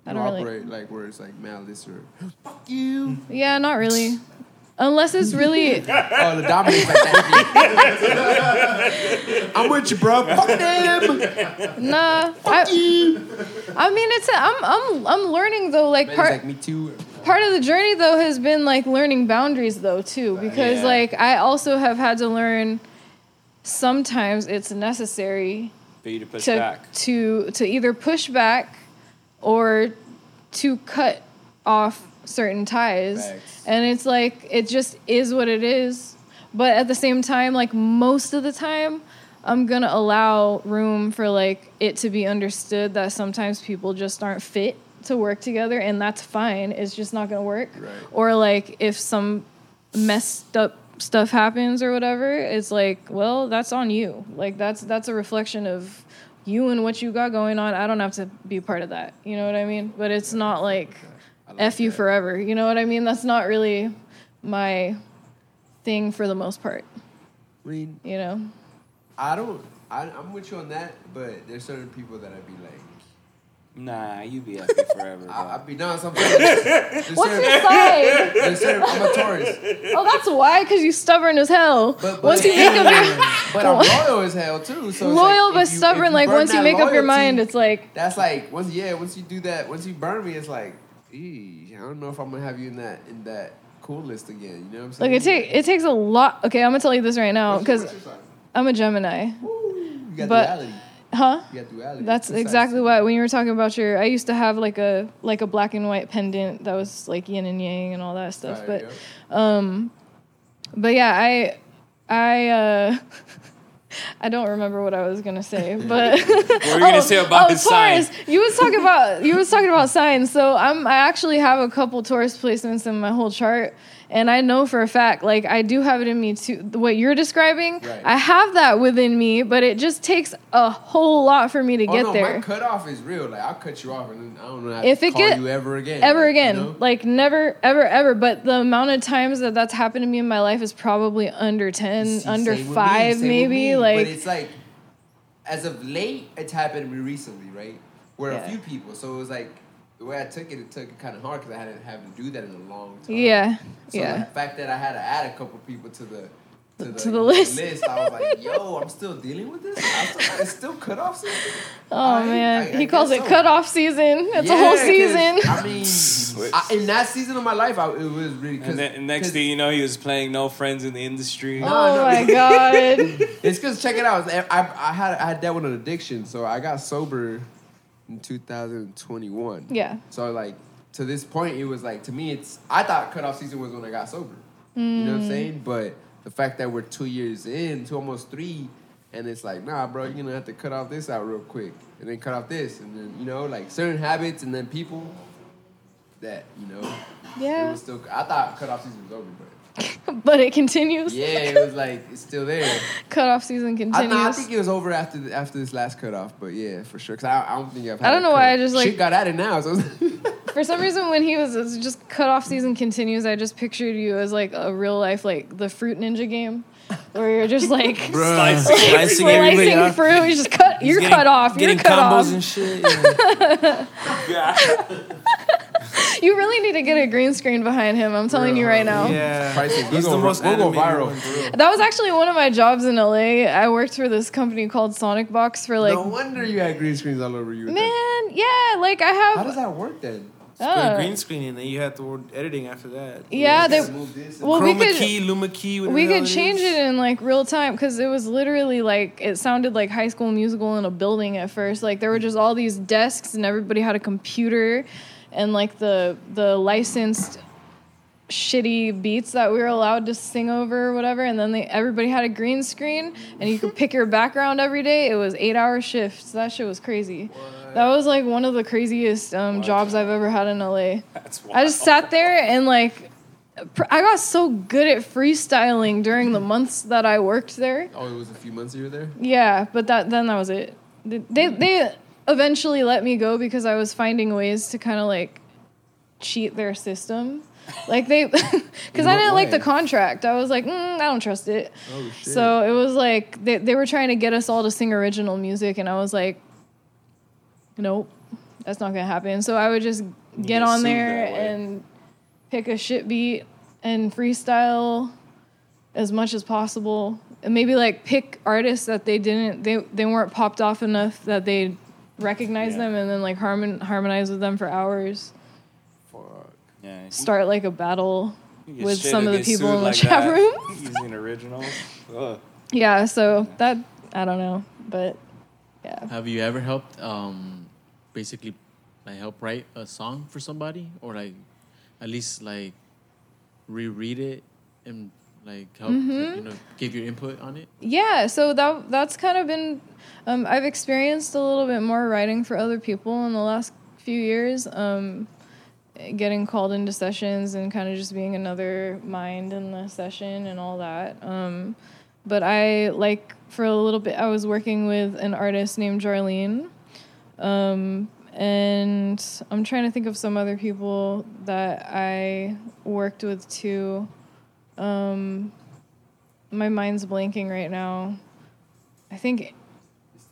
Speaker 2: i don't really
Speaker 3: operate like where it's like malice or fuck you.
Speaker 2: yeah not really unless it's really
Speaker 3: Oh, the dominance like that. I'm with you, bro. Fuck them.
Speaker 2: nah I, I mean it's a, I'm, I'm i'm learning though like part
Speaker 3: like me too.
Speaker 2: part of the journey though has been like learning boundaries though too because
Speaker 1: Yeah.
Speaker 2: like i also have had to learn sometimes it's necessary
Speaker 1: For you to push
Speaker 2: to
Speaker 1: back.
Speaker 2: to to either push back or to cut off certain ties. And it's like it just is what it is. But at the same time like most of the time i'm gonna allow room for like it to be understood that sometimes people just aren't fit to work together and that's fine. It's just not gonna work.
Speaker 3: Right.
Speaker 2: or like if some messed up stuff happens or whatever it's like well that's on you. Like that's that's a reflection of you and what you got going on. I don't have to be part of that. You know what i mean? But it's not like
Speaker 3: I like
Speaker 2: f you
Speaker 3: that.
Speaker 2: forever you know what i mean that's not really my thing for the most part
Speaker 3: I mean,
Speaker 2: you know
Speaker 3: I don't. I, I'm with you on that, but there's certain people that I'd be like,
Speaker 1: Nah, you be happy forever.
Speaker 3: I,
Speaker 1: bro.
Speaker 3: I'd be no. Sometimes there's
Speaker 2: what's
Speaker 3: certain,
Speaker 2: your side
Speaker 3: there's certain, I'm a Taurus,
Speaker 2: oh that's why because you're stubborn as hell
Speaker 3: but, but
Speaker 2: once you make up your
Speaker 3: but I'm loyal as hell too. So
Speaker 2: loyal
Speaker 3: like,
Speaker 2: but
Speaker 3: you-
Speaker 2: stubborn like once you
Speaker 3: that
Speaker 2: make up your mind it's like
Speaker 3: That's like once yeah, once you do that, once you burn me, it's like, "Eee, I don't know if I'm gonna have you in that in that cool list again. You know what I'm
Speaker 2: Like
Speaker 3: saying?
Speaker 2: it take it takes a lot. Okay, I'm gonna tell you this right now because
Speaker 3: what's your sign?
Speaker 2: I'm a Gemini.
Speaker 3: Woo, you got
Speaker 2: but-
Speaker 3: duality.
Speaker 2: Huh?
Speaker 3: You got duality.
Speaker 2: That's exactly what when you were talking about your. I used to have like a like a black and white pendant that was like yin and yang and all that stuff.
Speaker 3: Right,
Speaker 2: But um, but yeah, I I uh. I don't remember what I was gonna say, but
Speaker 1: What were you gonna say oh, about oh, his sign?
Speaker 2: Taurus. You was talking about you was talking about signs. So I'm I actually have a couple Taurus placements in my whole chart, and I know for a fact, like I do have it in me too. What you're describing,
Speaker 3: Right.
Speaker 2: I have that within me, but it just takes a whole lot for me to
Speaker 3: Oh,
Speaker 2: get
Speaker 3: no,
Speaker 2: there.
Speaker 3: My cutoff is real. Like I'll cut you off, and I don't know how
Speaker 2: If
Speaker 3: to
Speaker 2: it
Speaker 3: call
Speaker 2: get-
Speaker 3: you ever again.
Speaker 2: ever
Speaker 3: like,
Speaker 2: again
Speaker 3: You know?
Speaker 2: like never ever ever but the amount of times that that's happened to me in my life is probably under 10
Speaker 3: See,
Speaker 2: under 5 maybe like
Speaker 3: But it's like, as of late, it's happened to me recently, right? Where
Speaker 2: Yeah.
Speaker 3: a few people. So it was like the way I took it. It took it kind of hard because I hadn't had to do that in a long time.
Speaker 2: yeah
Speaker 3: So
Speaker 2: yeah
Speaker 3: the fact that I had to add a couple people to the to the,
Speaker 2: To the list.
Speaker 3: I was like, yo, I'm still dealing with this. I'm still, it's still cut off season.
Speaker 2: oh
Speaker 3: I-
Speaker 2: man
Speaker 3: I- I
Speaker 2: he calls it
Speaker 3: so.
Speaker 2: cutoff season it's a whole season
Speaker 3: I mean, I, in that season of my life, I, it was really. Cause,
Speaker 1: And then and next
Speaker 3: 'cause-
Speaker 1: thing you know, he was playing No Friends in the Industry.
Speaker 3: No,
Speaker 2: oh
Speaker 3: no.
Speaker 2: my god
Speaker 3: It's because check it out. I, I, I had I had dealt with an addiction, so I got sober in 2021.
Speaker 2: yeah
Speaker 3: So like to this point, it was like to me, it's I thought cutoff season was when I got sober. You know what I'm mm. saying? But the fact that we're two years in, to almost three, and it's like, nah, bro, you're gonna have to cut off this out real quick, and then cut off this, and then you know, like certain habits, and then people that you know, it
Speaker 2: yeah
Speaker 3: was still. I thought cutoff season was over, but
Speaker 2: but it continues
Speaker 3: yeah, it was like it's still there.
Speaker 2: cutoff season
Speaker 3: I,
Speaker 2: continues
Speaker 3: I think it was over after the, after this last cutoff, but yeah, for sure. Cause I, I don't think I've.
Speaker 2: I don't know why I just, like-
Speaker 3: shit got at it now. So
Speaker 2: for some reason when he was it's just cutoff season continues i just pictured you as like a real life like the fruit ninja game where you're just like
Speaker 6: Bruh,
Speaker 1: Slicing
Speaker 6: slicing everybody
Speaker 2: slicing
Speaker 6: off.
Speaker 2: fruit you just cut
Speaker 6: He's
Speaker 2: you're
Speaker 6: getting-
Speaker 2: cut off you're cut
Speaker 6: combos
Speaker 2: off
Speaker 6: and shit. yeah.
Speaker 2: You really need to get a green screen behind him. I'm telling you right now.
Speaker 6: Yeah.
Speaker 3: Prices,
Speaker 6: He's
Speaker 3: we'll
Speaker 6: the most
Speaker 3: we'll go viral
Speaker 6: one.
Speaker 3: for real.
Speaker 2: That was actually one of my jobs in LA. I worked for this company called Sonic Box for like
Speaker 3: no wonder you had green screens all over you. with that.
Speaker 2: man, yeah, like I have.
Speaker 3: How does that work then?
Speaker 6: Put
Speaker 2: uh,
Speaker 6: green screen in, then you have to work editing after that.
Speaker 2: Yeah,
Speaker 3: You
Speaker 2: they
Speaker 3: gotta move this and-
Speaker 2: well we
Speaker 6: Chroma
Speaker 2: could
Speaker 6: key, Luma key,
Speaker 2: we could change it in like real time because it was literally like it sounded like high school musical in a building at first like there were just all these desks and everybody had a computer and like the the licensed shitty beats that we were allowed to sing over or whatever and then they everybody had a green screen and you could pick your background every day. It was eight hour shifts. That shit was crazy. That was like one of the craziest um, jobs i've ever had in la
Speaker 1: That's
Speaker 2: I just sat there and like pr- I got so good at freestyling during the months that I worked there.
Speaker 3: Oh, it was a few months you were there.
Speaker 2: Yeah, but that then that was it. They they, they eventually let me go because I was finding ways to kind of like cheat their system. Like they, because I didn't like the contract. I was like, mm, I don't trust it.
Speaker 3: Oh shit.
Speaker 2: So it was like they, they were trying to get us all to sing original music, and I was like, nope, that's not gonna happen. So I would just get
Speaker 1: get
Speaker 2: on there and pick a shit beat and freestyle as much as possible, and maybe like pick artists that they didn't they they weren't popped off enough that they recognize
Speaker 1: Yeah.
Speaker 2: them, and then like harmon harmonize with them for hours.
Speaker 3: Fuck.
Speaker 1: Yeah,
Speaker 2: Start like a battle. with some of the people in the
Speaker 1: like
Speaker 2: chat
Speaker 1: that
Speaker 2: room.
Speaker 1: using originals. Ugh.
Speaker 2: Yeah, so that I don't know, but yeah.
Speaker 7: Have you ever helped, um, basically, like help write a song for somebody, or like, at least like, reread it and like help,
Speaker 2: Mm-hmm.
Speaker 7: you know, give your input on it?
Speaker 2: Yeah, so that that's kind of been um, I've experienced a little bit more writing for other people in the last few years. Um, getting called into sessions and kind of just being another mind in the session and all that. Um, but I like for a little bit I was working with an artist named Jarlene. Um, and I'm trying to think of some other people that I worked with too. Um, my mind's blanking right now. I think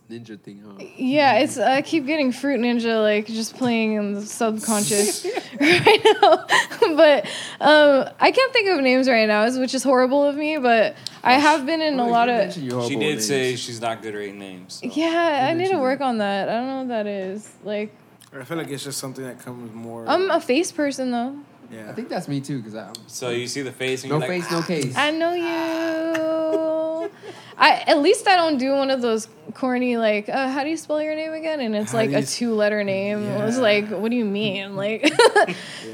Speaker 3: Ninja thing, huh?
Speaker 2: yeah, it's I keep getting Fruit Ninja like just playing in the subconscious right now. but um, I can't think of names right now, which is horrible of me. But I have been in a
Speaker 3: Oh,
Speaker 2: lot of
Speaker 1: She did
Speaker 3: names.
Speaker 1: say she's not good at rating names. so.
Speaker 2: yeah. I need to work on that. I don't know what that is. Like
Speaker 6: I feel like it's just something that comes more.
Speaker 2: I'm a face person though.
Speaker 6: Yeah.
Speaker 3: I think that's me too, cause I'm
Speaker 1: So you see the face and
Speaker 3: no
Speaker 1: you're like,
Speaker 3: face, no case.
Speaker 2: I know you. I at least I don't do one of those corny like uh, how do you spell your name again? And it's
Speaker 6: How
Speaker 2: like a two letter name. It was like what do you mean? Like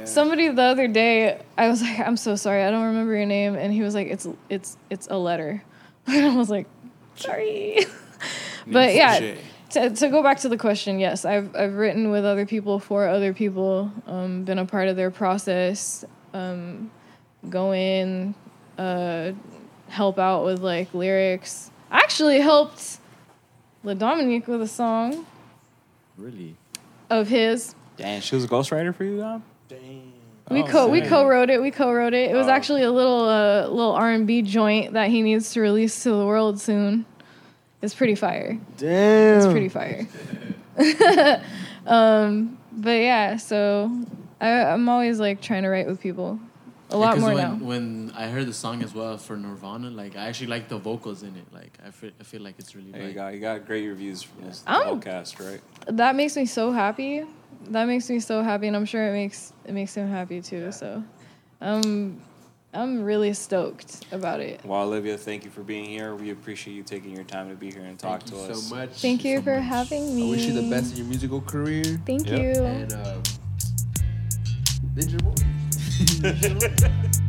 Speaker 2: somebody the other day I was like I'm so sorry I don't remember your name. And he was like it's it's it's a letter. And I was like sorry. But yeah to, to go back to the question yes I've I've written with other people for other people um, been a part of their process um, go in uh, help out with like lyrics. I actually helped Le'Dominique with a song
Speaker 7: Really?
Speaker 2: of his.
Speaker 1: damn, she was a ghostwriter for you, Dom?
Speaker 2: We
Speaker 1: Oh,
Speaker 2: co we
Speaker 1: sick.
Speaker 2: co-wrote it. We co-wrote it. It was
Speaker 1: Oh.
Speaker 2: actually a little uh, little R and B joint that he needs to release to the world soon. It's pretty fire.
Speaker 6: Damn.
Speaker 2: It's pretty fire. um, but yeah, so I, I'm always like trying to write with people. A lot
Speaker 7: 'cause
Speaker 2: more
Speaker 7: when,
Speaker 2: now.
Speaker 7: When I heard the song as well for Nirvana, like I actually like the vocals in it. Like I feel, I feel like it's really
Speaker 1: There you
Speaker 7: like
Speaker 1: go. You got great reviews from this
Speaker 2: Oh.
Speaker 1: podcast, right?
Speaker 2: that makes me so happy. That makes me so happy, and I'm sure it makes it makes him happy too. So, um, I'm really stoked about it.
Speaker 1: Well, Olivia, thank you for being here. We appreciate you taking your time to be here and talk to us.
Speaker 3: Thank you
Speaker 1: to us.
Speaker 3: so much.
Speaker 2: Thank you for having me.
Speaker 3: I wish you the best in your musical career.
Speaker 2: Thank
Speaker 1: Yep.
Speaker 2: you.
Speaker 3: And uh, Ninja Boy.